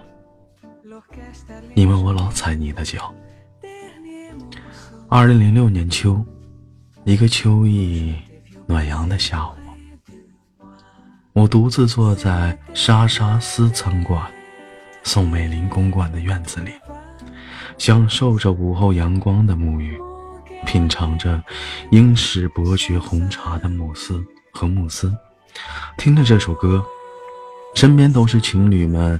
因为我老踩你的脚。二零零六年秋，一个秋意暖阳的下午，我独自坐在莎莎斯餐馆宋美龄公馆的院子里。享受着午后阳光的沐浴，品尝着英式伯爵红茶的慕斯和慕斯，听着这首歌，身边都是情侣们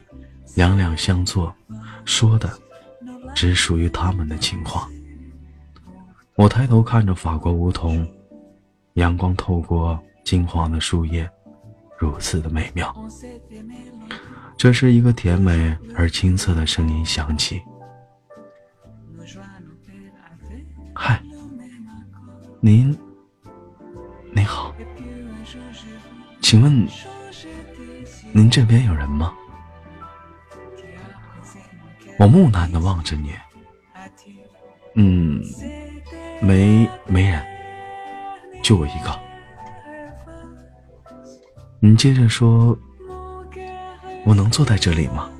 两两相坐，说的只属于他们的情话。我抬头看着法国梧桐，阳光透过金黄的树叶，如此的美妙。这时，一个甜美而青涩的声音响起。嗨，您，您好，请问您这边有人吗？我木讷的望着你，嗯，没没人，就我一个。你接着说，我能坐在这里吗？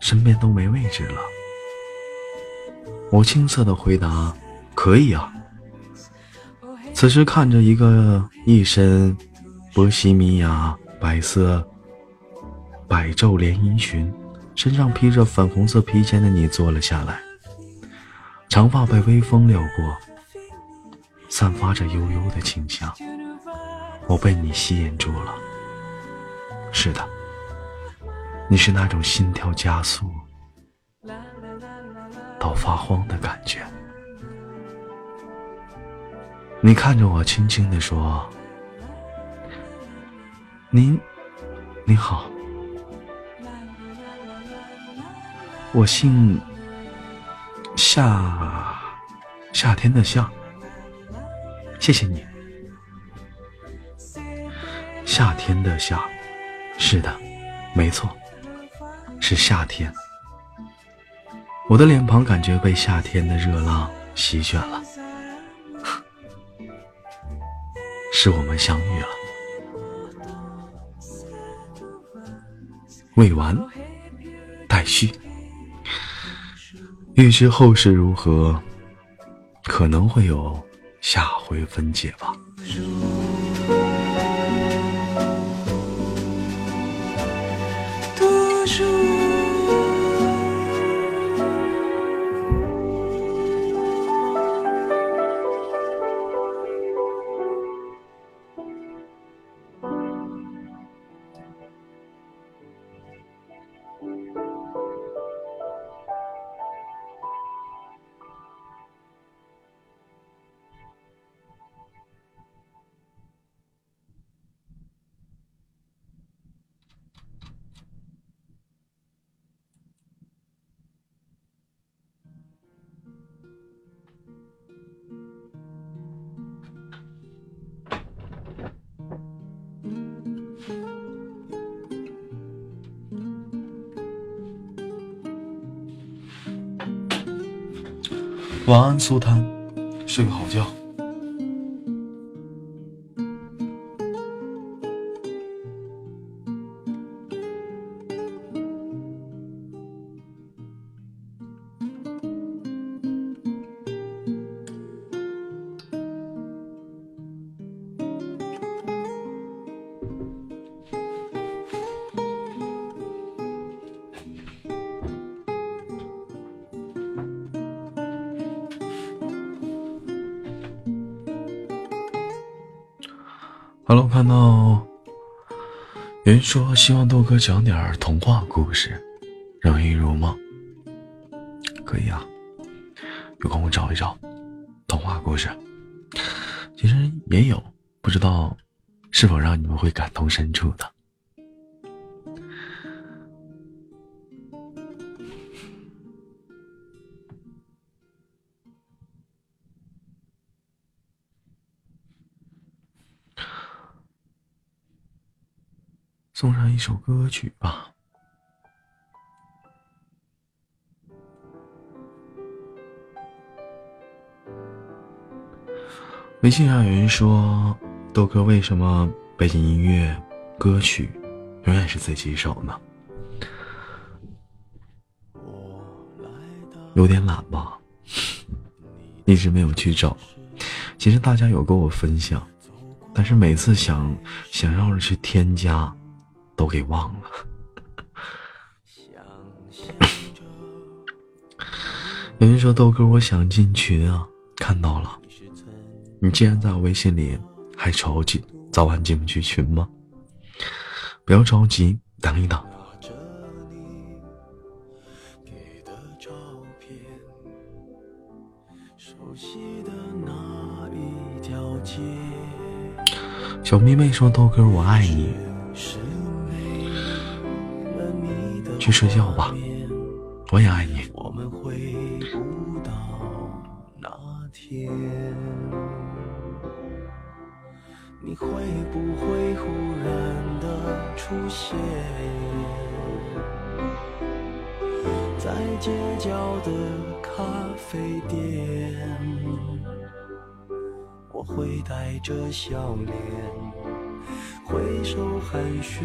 身边都没位置了。我青涩的回答：“可以啊。”此时看着一个一身波西米亚白色百皱连衣裙，身上披着粉红色披肩的你坐了下来，长发被微风撩过，散发着悠悠的清香。我被你吸引住了。是的，你是那种心跳加速。到发慌的感觉。你看着我，轻轻的说：“您，你好，我姓夏，夏天的夏。谢谢你，夏天的夏，是的，没错，是夏天。”我的脸庞感觉被夏天的热浪席卷了，是我们相遇了。未完待续，欲知后事如何，可能会有下回分解吧。晚安，苏丹，睡个好觉。说希望豆哥讲点童话故事，让人入梦。可以啊，有空我找一找。童话故事，其实也有，不知道是否让你们会感同身受的。首歌曲吧。微信上有人说：“豆哥，为什么背景音乐歌曲永远是自己一首呢？有点懒吧，一直没有去找。其实大家有跟我分享，但是每次想想要去添加，都给忘了。有人说豆哥，我想进群啊，看到了。”你既然在我微信里，还着急早晚进不去群吗？不要着急，等一等。小迷妹说：“豆哥，我爱你。”去睡觉吧，我也爱你。我们回不到那天你会不会忽然的出现在街角的咖啡店？我会带着笑脸挥手寒暄，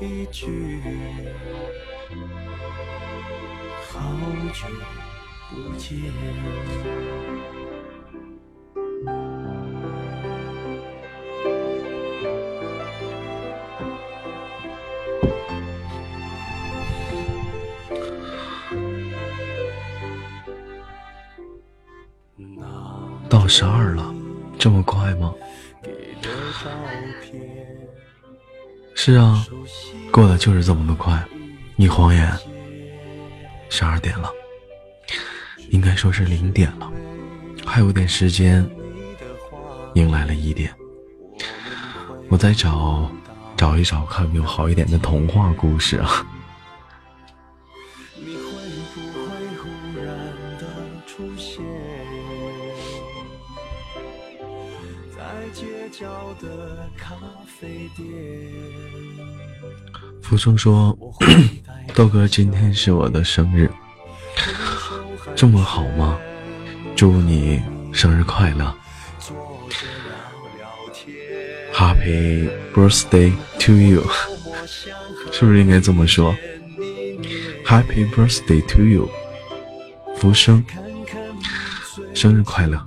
一句，好久。不见。到十二了，这么快吗？是啊，过得就是这么的快。一晃眼，十二点了。应该说是零点了，还有点时间，迎来了一点。我在找，找一找，看有没有好一点的童话故事啊。街角的咖啡店福生说：“ 豆哥，今天是我的生日。”这么好吗？祝你生日快乐，Happy birthday to you，是不是应该这么说？Happy birthday to you，福生，生日快乐。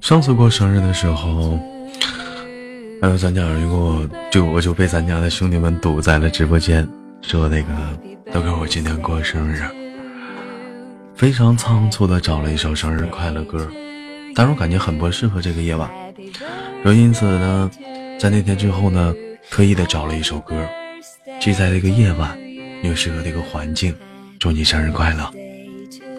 上次过生日的时候，还有咱家人给我，就我就被咱家的兄弟们堵在了直播间，说那个都给我今天过生日，非常仓促的找了一首生日快乐歌，但是我感觉很不适合这个夜晚。说因此呢，在那天之后呢，特意的找了一首歌，既在这个夜晚，又适合这个环境，祝你生日快乐，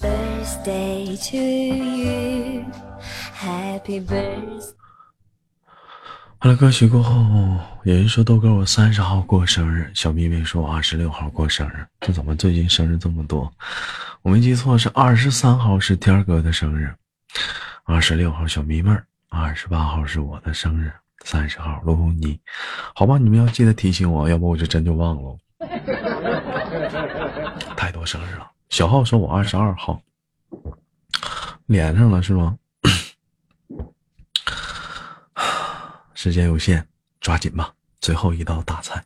Birthday to you. Happy birthday. 好了，歌曲过后，有人说豆哥我三十号过生日，小咪咪说我二十六号过生日，这怎么最近生日这么多？我没记错是二十三号是天哥的生日，二十六号小迷妹儿，二十八号是我的生日，三十号罗红妮，好吧，你们要记得提醒我，要不我就真就忘了。太多生日了，小号说我二十二号，连上了是吗？时间有限，抓紧吧，最后一道大菜。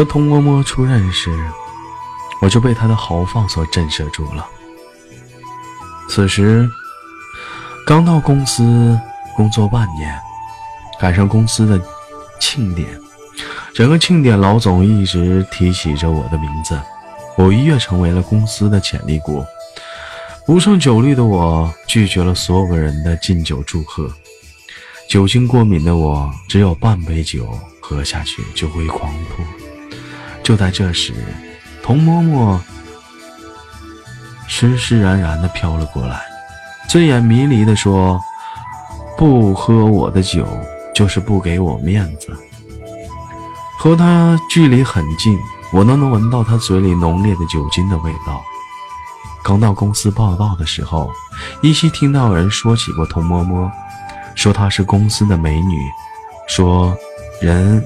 和童嬷嬷初认识，我就被她的豪放所震慑住了。此时刚到公司工作半年，赶上公司的庆典，整个庆典老总一直提起着我的名字，我一跃成为了公司的潜力股。不胜酒力的我拒绝了所有人的敬酒祝贺，酒精过敏的我只有半杯酒喝下去就会狂吐。就在这时，童嬷嬷施施然然的飘了过来，醉眼迷离的说：“不喝我的酒，就是不给我面子。”和他距离很近，我都能闻到他嘴里浓烈的酒精的味道。刚到公司报道的时候，依稀听到有人说起过童嬷嬷，说她是公司的美女，说人。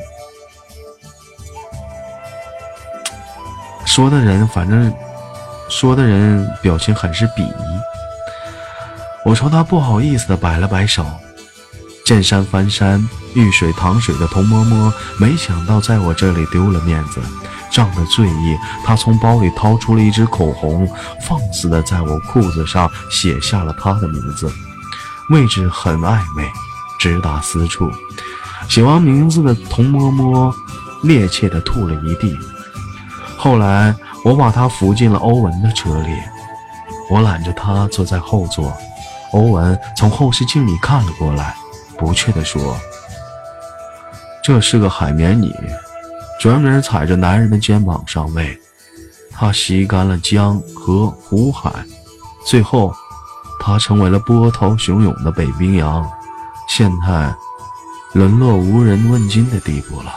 说的人，反正说的人表情很是鄙夷。我朝他不好意思的摆了摆手。见山翻山，遇水淌水的童嬷嬷，没想到在我这里丢了面子，仗着醉意，他从包里掏出了一支口红，放肆的在我裤子上写下了他的名字，位置很暧昧，直达私处。写完名字的童嬷嬷趔趄的吐了一地。后来，我把他扶进了欧文的车里，我揽着他坐在后座。欧文从后视镜里看了过来，不屑地说：“这是个海绵女，专门踩着男人的肩膀上位。她吸干了江河湖海，最后，她成为了波涛汹涌的北冰洋，现在沦落无人问津的地步了。”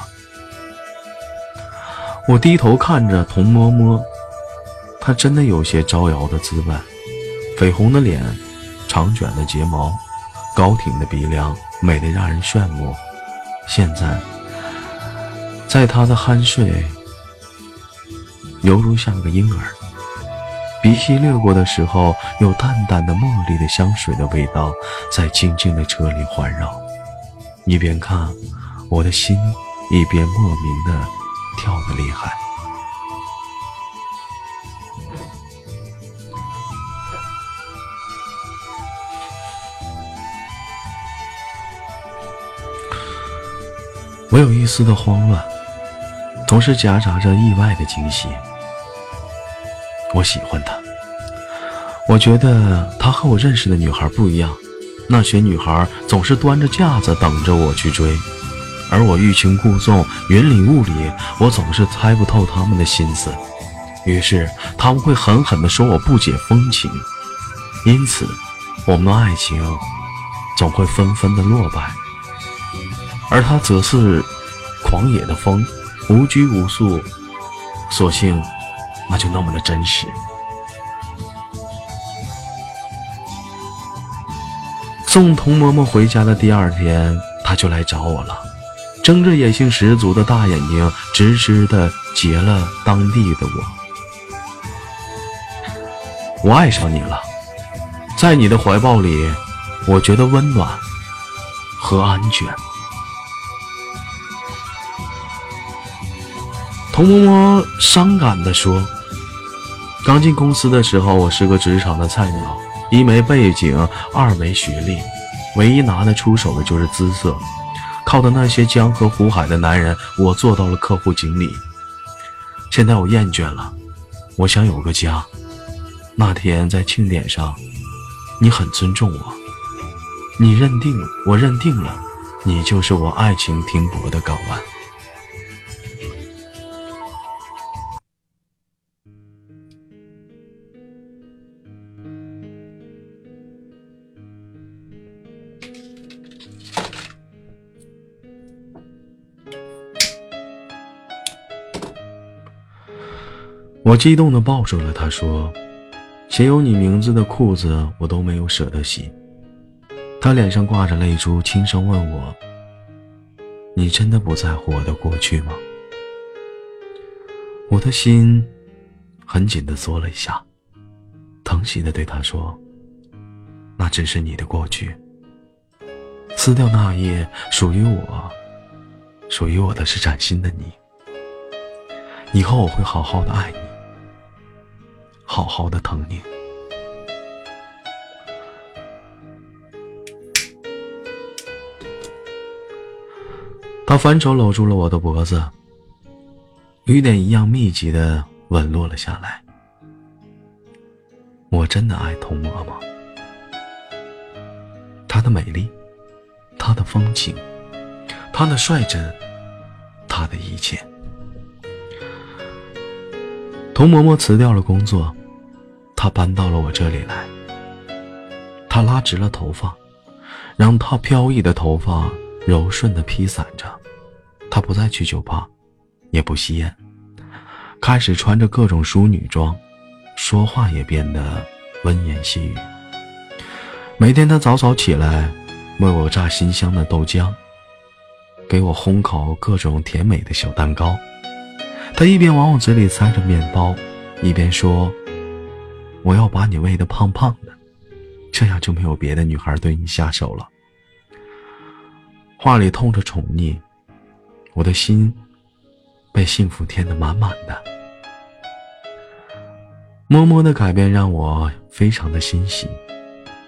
我低头看着童嬷嬷，她真的有些招摇的资本，绯红的脸，长卷的睫毛，高挺的鼻梁，美得让人炫目。现在，在他的酣睡，犹如像个婴儿。鼻息掠过的时候，有淡淡的茉莉的香水的味道，在静静的车里环绕。一边看，我的心一边莫名的跳得厉害。我有一丝的慌乱，同时夹杂着意外的惊喜。我喜欢他，我觉得他和我认识的女孩不一样。那些女孩总是端着架子等着我去追，而我欲擒故纵、云里雾里，我总是猜不透他们的心思。于是他们会狠狠地说我不解风情，因此我们的爱情总会纷纷的落败。而他则是狂野的风，无拘无束，索性那就那么的真实。送童嬷嬷回家的第二天，他就来找我了，睁着野性十足的大眼睛，直直的结了当地的我。我爱上你了，在你的怀抱里，我觉得温暖和安全。童嬷嬷伤感地说：“刚进公司的时候，我是个职场的菜鸟，一没背景，二没学历，唯一拿得出手的就是姿色。靠的那些江河湖海的男人，我做到了客户经理。现在我厌倦了，我想有个家。那天在庆典上，你很尊重我，你认定我认定了，你就是我爱情停泊的港湾。”我激动地抱住了他，说：“写有你名字的裤子，我都没有舍得洗。”他脸上挂着泪珠，轻声问我：“你真的不在乎我的过去吗？”我的心很紧地缩了一下，疼惜地对他说：“那只是你的过去，撕掉那页属于我、属于我的是崭新的你。以后我会好好的爱你。”好好的疼你。他反手搂住了我的脖子，雨点一样密集的吻落了下来。我真的爱童嬷嬷，她的美丽，她的风情，她的率真，她的一切。童嬷嬷辞掉了工作。他搬到了我这里来。他拉直了头发，让他飘逸的头发柔顺的披散着。他不再去酒吧，也不吸烟，开始穿着各种淑女装，说话也变得温言细语。每天他早早起来，为我榨新香的豆浆，给我烘烤各种甜美的小蛋糕。他一边往我嘴里塞着面包，一边说。我要把你喂得胖胖的，这样就没有别的女孩对你下手了。话里透着宠溺，我的心被幸福填得满满的。默默的改变让我非常的欣喜，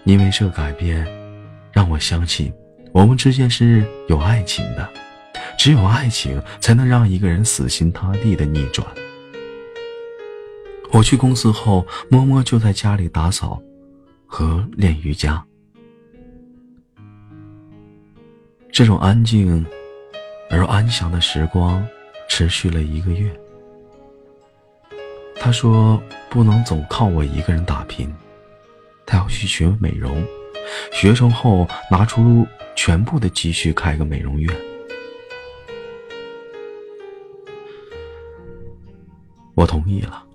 因为这改变让我相信我们之间是有爱情的，只有爱情才能让一个人死心塌地的逆转。我去公司后，默默就在家里打扫和练瑜伽。这种安静而安详的时光持续了一个月。他说：“不能总靠我一个人打拼，他要去学美容，学成后拿出全部的积蓄开个美容院。”我同意了。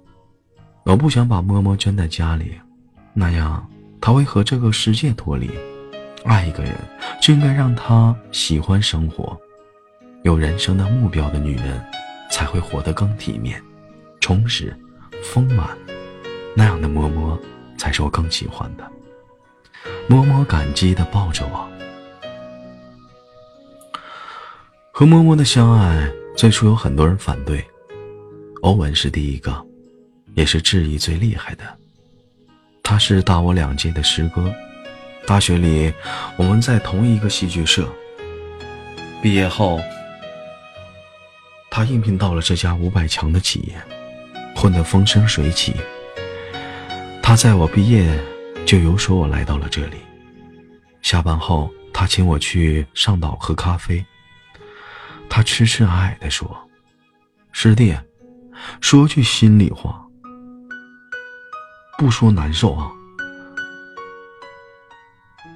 我不想把默默圈在家里，那样他会和这个世界脱离，爱一个人就应该让他喜欢生活，有人生的目标的女人，才会活得更体面、充实、丰满。那样的摸摸，才是我更喜欢的。摸摸感激的抱着我。和摸摸的相爱，最初有很多人反对，欧文是第一个，也是质疑最厉害的。他是大我两届的师哥。大学里，我们在同一个戏剧社。毕业后，他应聘到了这家五百强的企业，混得风生水起。他在我毕业就有说我来到了这里。下班后，他请我去上岛喝咖啡。他痴痴爱爱地说：“师弟，说句心里话，不说难受啊。”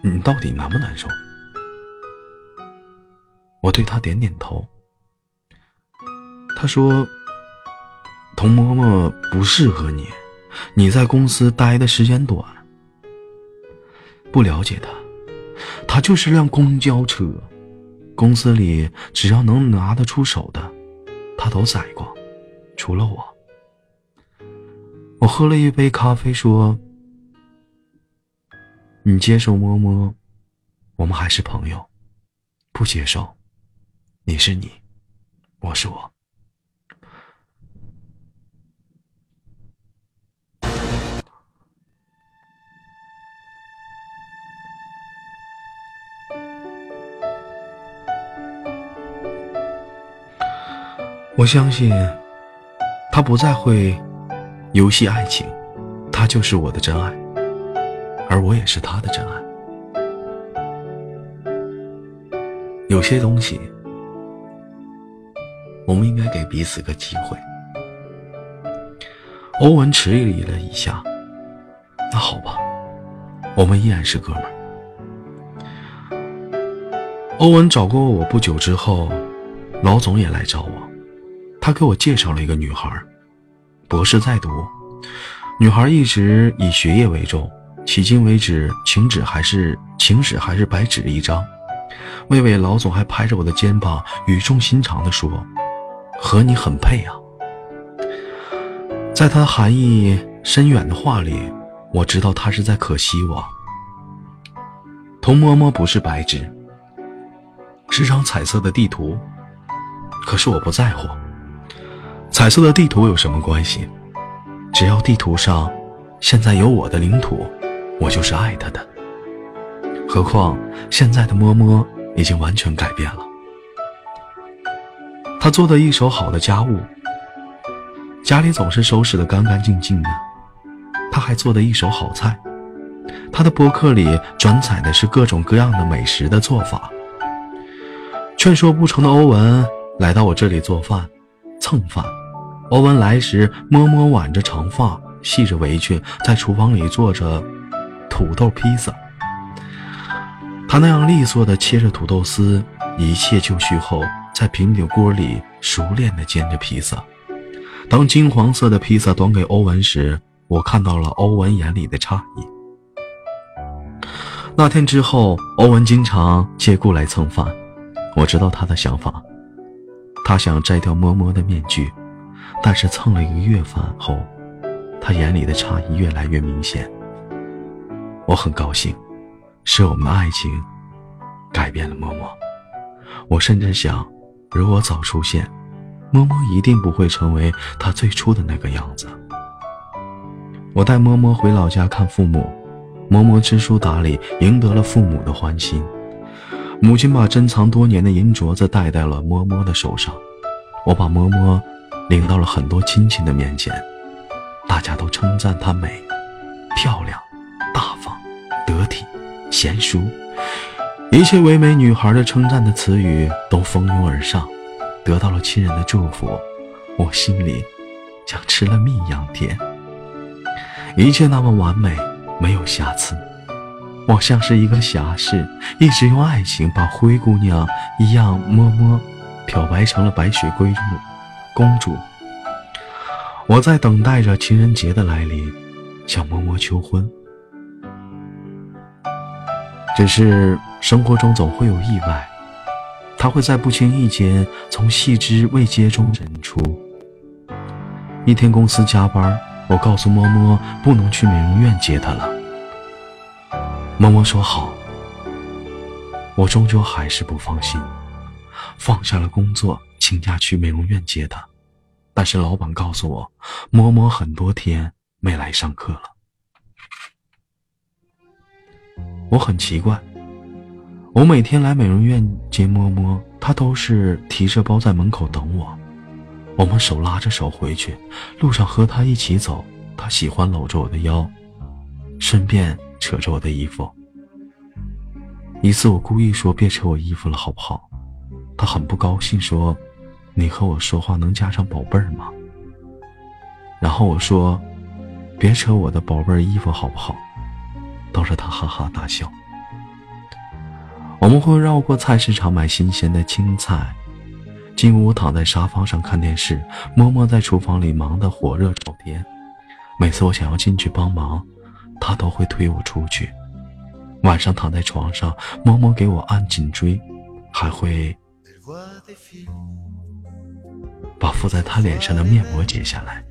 你到底难不难受？我对他点点头。他说：“童嬷嬷不适合你，你在公司待的时间短，不了解他。他就是辆公交车，公司里只要能拿得出手的，他都载过，除了我。”我喝了一杯咖啡，说。你接受摸摸，我们还是朋友；不接受，你是你，我是我。我相信，他不再会游戏爱情，他就是我的真爱。而我也是他的真爱。有些东西，我们应该给彼此个机会。欧文迟疑了一下，那好吧，我们依然是哥们儿。欧文找过我不久之后，老总也来找我，他给我介绍了一个女孩，博士在读，女孩一直以学业为重。迄今为止，情纸还是情纸还是白纸一张。魏巍老总还拍着我的肩膀，语重心长地说：“和你很配啊。”在他含义深远的话里，我知道他是在可惜我。童嬷嬷不是白纸，是张彩色的地图。可是我不在乎，彩色的地图有什么关系？只要地图上现在有我的领土。我就是爱他的，何况现在的摸摸已经完全改变了。他做的一手好的家务，家里总是收拾的干干净净的。他还做的一手好菜，他的博客里转载的是各种各样的美食的做法。劝说不成的欧文来到我这里做饭，蹭饭。欧文来时，摸摸挽着长发，系着围裙，在厨房里做着。土豆披萨，他那样利索的切着土豆丝，一切就绪后，在平底锅里熟练的煎着披萨。当金黄色的披萨端给欧文时，我看到了欧文眼里的诧异。那天之后，欧文经常借故来蹭饭，我知道他的想法，他想摘掉嬷嬷的面具，但是蹭了一个月饭后，他眼里的诧异越来越明显。我很高兴，是我们的爱情改变了默默。我甚至想，如果早出现，默默一定不会成为他最初的那个样子。我带默默回老家看父母，默默知书达理，赢得了父母的欢心。母亲把珍藏多年的银镯子戴在了默默的手上，我把默默领到了很多亲戚的面前，大家都称赞她美、漂亮。大方、得体、贤淑，一切唯美女孩的称赞的词语都蜂拥而上，得到了亲人的祝福，我心里像吃了蜜一样甜。一切那么完美，没有瑕疵。我像是一个侠士，一直用爱情把灰姑娘一样摸摸漂白成了白雪公主。公主，我在等待着情人节的来临，向摸摸求婚。只是生活中总会有意外，他会在不经意间从细枝未接中认出。一天公司加班，我告诉摸摸不能去美容院接他了。摸摸说好。我终究还是不放心，放下了工作，请假去美容院接她。但是老板告诉我，摸摸很多天没来上课了。我很奇怪，我每天来美容院接摸摸，她都是提着包在门口等我。我们手拉着手回去，路上和她一起走，她喜欢搂着我的腰，顺便扯着我的衣服。一次，我故意说别扯我衣服了，好不好？他很不高兴，说：“你和我说话能加上宝贝儿吗？”然后我说：“别扯我的宝贝儿衣服，好不好？”逗着他哈哈大笑。我们会绕过菜市场买新鲜的青菜，进屋躺在沙发上看电视，默默在厨房里忙得火热朝天。每次我想要进去帮忙，他都会推我出去。晚上躺在床上，默默给我按颈椎，还会把敷在他脸上的面膜解下来，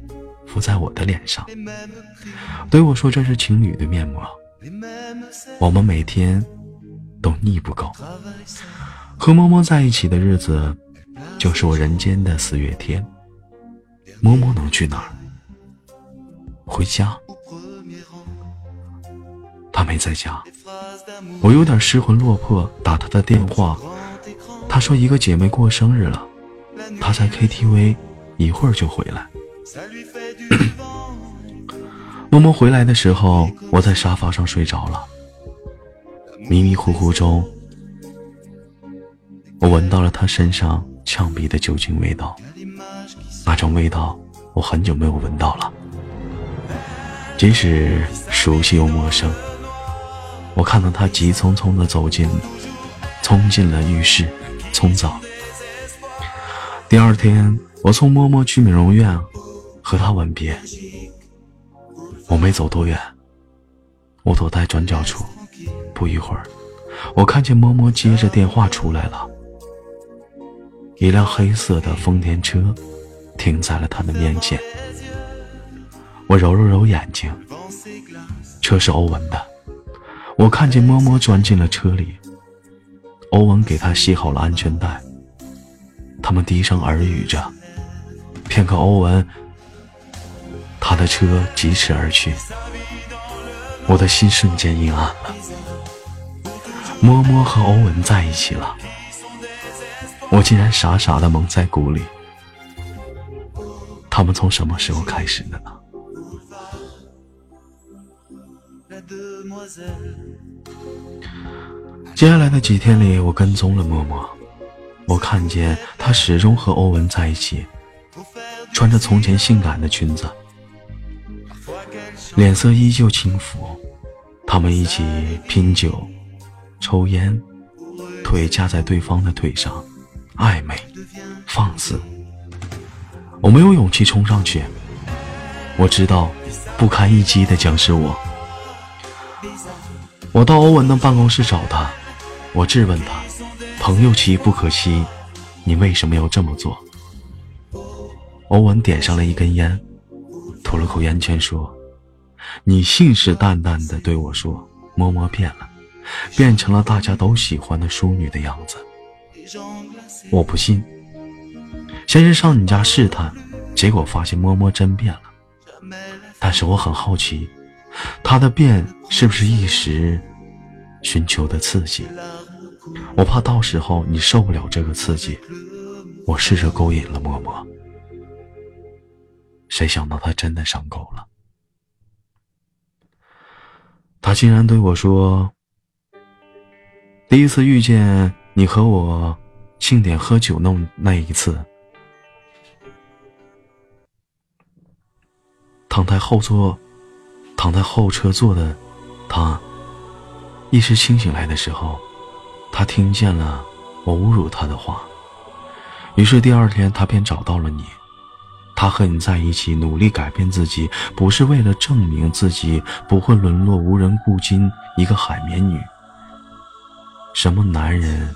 敷在我的脸上，对我说：“这是情侣的面膜。”我们每天都腻不够。和默默在一起的日子，就是我人间的四月天。默默能去哪儿？回家。他没在家，我有点失魂落魄，打他的电话，他说一个姐妹过生日了，他在 KTV，一会儿就回来。默默回来的时候，我在沙发上睡着了，迷迷糊糊中，我闻到了他身上呛鼻的酒精味道，那种味道我很久没有闻到了，即使熟悉又陌生。我看到他急匆匆地走进，冲进了浴室冲澡。第二天，我送默默去美容院，和他吻别。我没走多远，我躲在转角处。不一会儿，我看见默默接着电话出来了。一辆黑色的丰田车停在了他的面前。我揉了揉眼睛，车是欧文的。我看见摸摸钻进了车里，欧文给他系好了安全带。他们低声耳语着。片刻，欧文他的车疾驰而去，我的心瞬间阴暗了。摸摸和欧文在一起了，我竟然傻傻的蒙在鼓里。他们从什么时候开始的呢？接下来的几天里，我跟踪了默默，我看见她始终和欧文在一起，穿着从前性感的裙子，脸色依旧轻浮。他们一起拼酒、抽烟，腿架在对方的腿上，暧昧、放肆。我没有勇气冲上去，我知道不堪一击的将是我。我到欧文的办公室找他，我质问他：“朋友妻不可欺，你为什么要这么做？”欧文点上了一根烟，吐了口烟圈说：“你信誓旦旦地对我说，摸摸变了，变成了大家都喜欢的淑女的样子。我不信。先是上你家试探，结果发现摸摸真变了。但是我很好奇。”他的变是不是一时寻求的刺激？我怕到时候你受不了这个刺激。我试着勾引了默默，谁想到他真的上钩了。他竟然对我说：“第一次遇见你和我庆典喝酒那那一次，躺在后座。”躺在后车座的他，意识清醒来的时候，他听见了我侮辱他的话。于是第二天，他便找到了你。他和你在一起，努力改变自己，不是为了证明自己不会沦落无人顾及一个海绵女，什么男人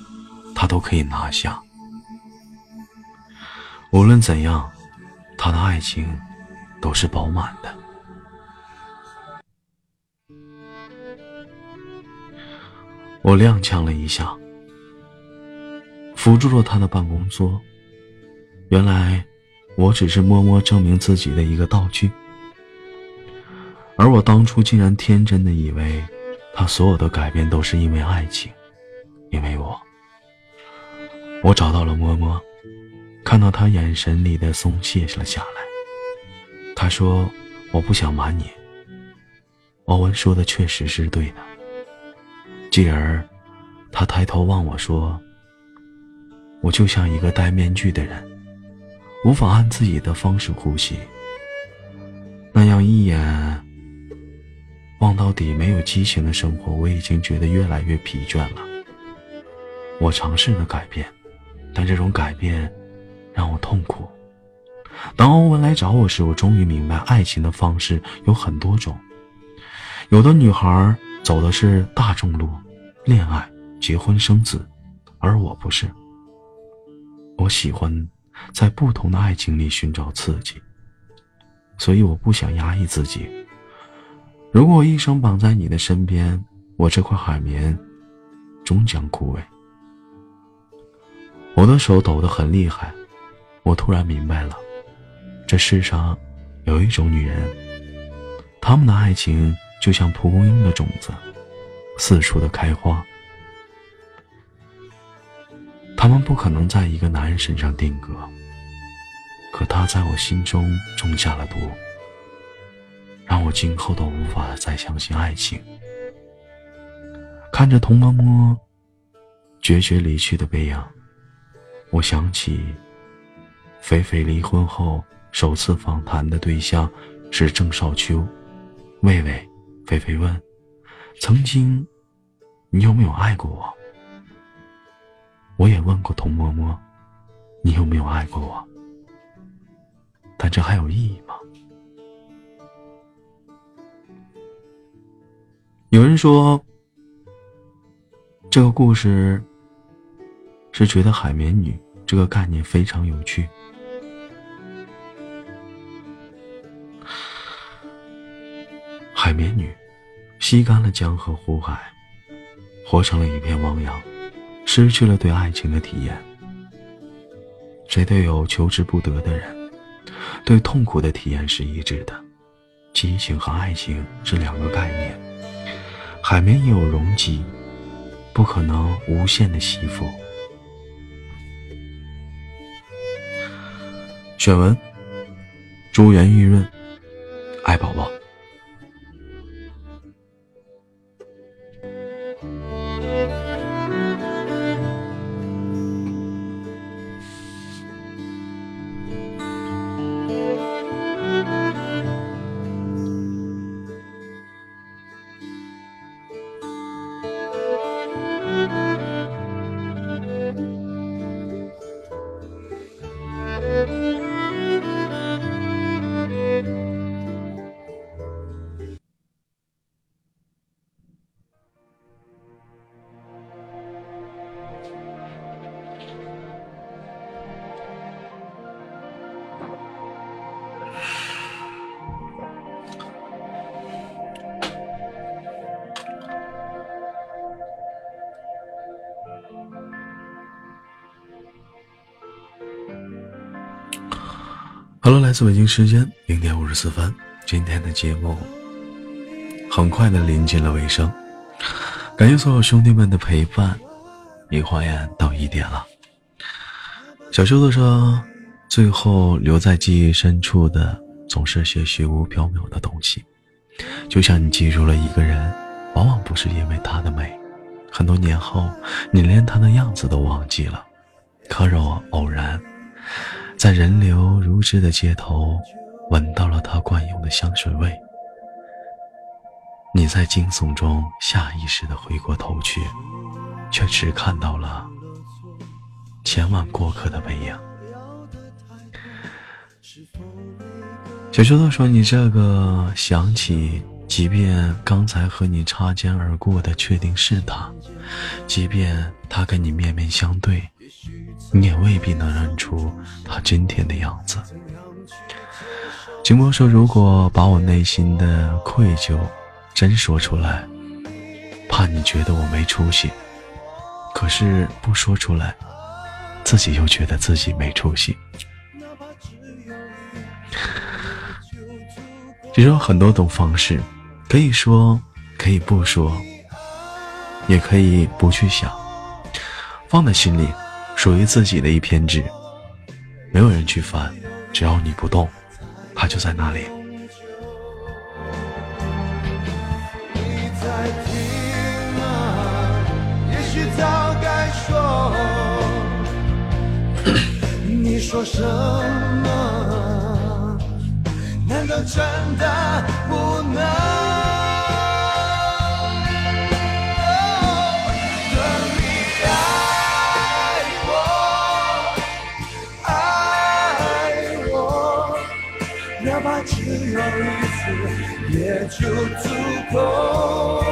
他都可以拿下。无论怎样，他的爱情都是饱满的。我踉跄了一下，扶住了他的办公桌。原来，我只是默默证明自己的一个道具。而我当初竟然天真的以为，他所有的改变都是因为爱情，因为我。我找到了摸摸。看到他眼神里的松懈了下来，他说：“我不想瞒你。”欧文说的确实是对的。继而，他抬头望我说：“我就像一个戴面具的人，无法按自己的方式呼吸。那样一眼望到底没有激情的生活，我已经觉得越来越疲倦了。我尝试了改变，但这种改变……”让我痛苦。当欧文来找我时，我终于明白，爱情的方式有很多种。有的女孩走的是大众路，恋爱、结婚、生子，而我不是。我喜欢在不同的爱情里寻找刺激，所以我不想压抑自己。如果我一生绑在你的身边，我这块海绵终将枯萎。我的手抖得很厉害。我突然明白了，这世上有一种女人，她们的爱情就像蒲公英的种子，四处的开花。他们不可能在一个男人身上定格，可他在我心中种下了毒，让我今后都无法再相信爱情。看着童嬷嬷决绝离去的背影，我想起。菲菲离婚后首次访谈的对象是郑少秋。喂喂，菲菲问：“曾经，你有没有爱过我？”我也问过童嬷嬷：“你有没有爱过我？”但这还有意义吗？有人说，这个故事是觉得海绵女这个概念非常有趣。海绵女，吸干了江河湖海，活成了一片汪洋，失去了对爱情的体验。谁都有求之不得的人，对痛苦的体验是一致的。激情和爱情是两个概念。海绵也有容积，不可能无限的吸附。选文：珠圆玉润，爱宝宝。北京时间零点五十四分，今天的节目很快的临近了尾声，感谢所有兄弟们的陪伴。一晃眼到一点了，小袖子说：“最后留在记忆深处的总是些虚无缥缈的东西，就像你记住了一个人，往往不是因为他的美，很多年后你连他的样子都忘记了，可若偶然。”在人流如织的街头，闻到了他惯用的香水味。你在惊悚中下意识的回过头去，却只看到了前往过客的背影。小石头说：“你这个想起即便刚才和你擦肩而过的确定是他，即便他跟你面面相对，你也未必能认出他今天的样子。金波说：“如果把我内心的愧疚真说出来，怕你觉得我没出息；可是不说出来，自己又觉得自己没出息。”其实有很多种方式，可以说，可以不说，也可以不去想，放在心里，属于自己的一篇纸，没有人去翻，只要你不动。他就在那里。你在听吗？也许早该说。你说什么？难道真的不能？就足够。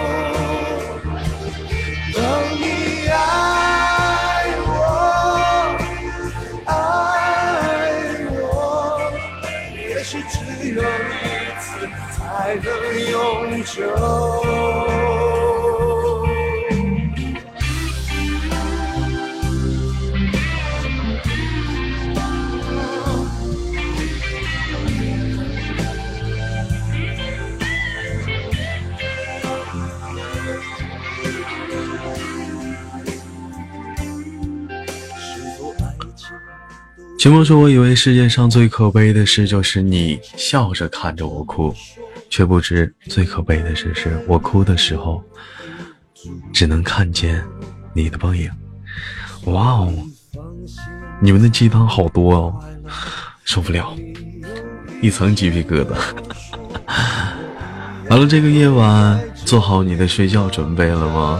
等你爱我，爱我，也许只有一次才能永久。秦梦说：“我以为世界上最可悲的事就是你笑着看着我哭，却不知最可悲的事是我哭的时候，只能看见你的背影。”哇哦，你们的鸡汤好多哦，受不了，一层鸡皮疙瘩。完了，这个夜晚做好你的睡觉准备了吗？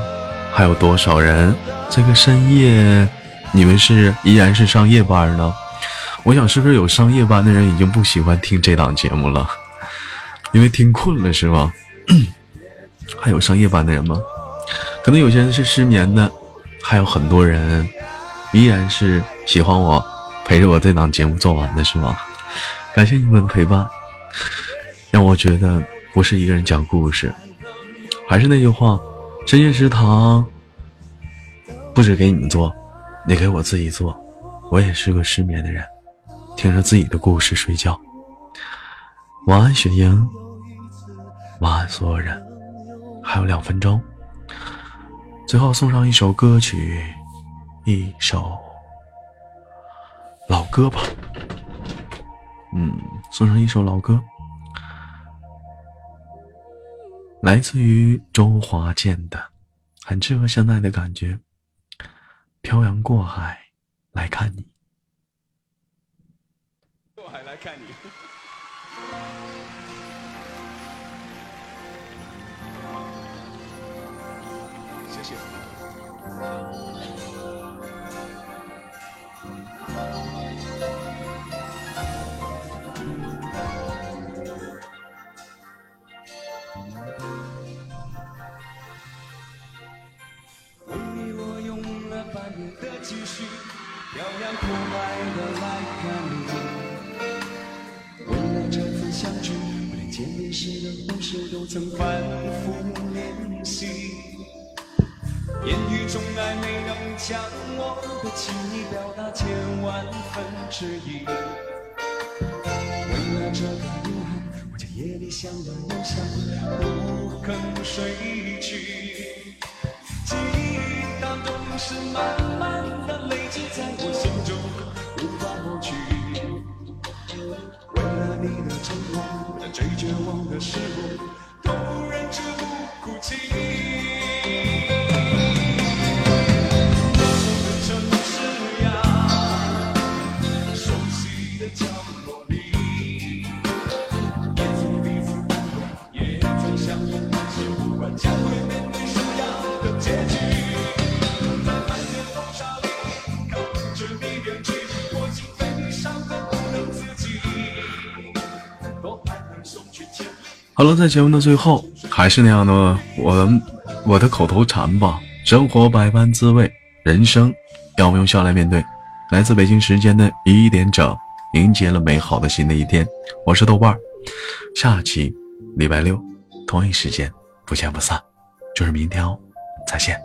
还有多少人这个深夜，你们是依然是上夜班呢？我想是不是有上夜班的人已经不喜欢听这档节目了，因为听困了是吗？还有上夜班的人吗？可能有些人是失眠的，还有很多人依然是喜欢我，陪着我这档节目做完的是吗？感谢你们的陪伴，让我觉得不是一个人讲故事。还是那句话，深夜食堂不止给你们做，也给我自己做。我也是个失眠的人。听着自己的故事睡觉，晚安雪莹，晚安所有人。还有两分钟，最后送上一首歌曲，一首老歌吧。嗯，送上一首老歌，来自于周华健的，很适合现在的感觉。漂洋过海来看你。看你。谢谢。为你我用了半年的积蓄，漂洋过都曾反复练习。言语中还没能将我的情意表达千万分之一。为了这个遗憾，我在夜里想了又想，不肯睡去。记忆当中是慢慢的累积在我心中，无法抹去。为了你的在最绝望的时候，都忍住哭泣。好了，在节目的最后，还是那样的，我我的口头禅吧：生活百般滋味，人生要用笑来面对。来自北京时间的一点整，迎接了美好的新的一天。我是豆瓣，下期礼拜六同一时间不见不散，就是明天哦，再见。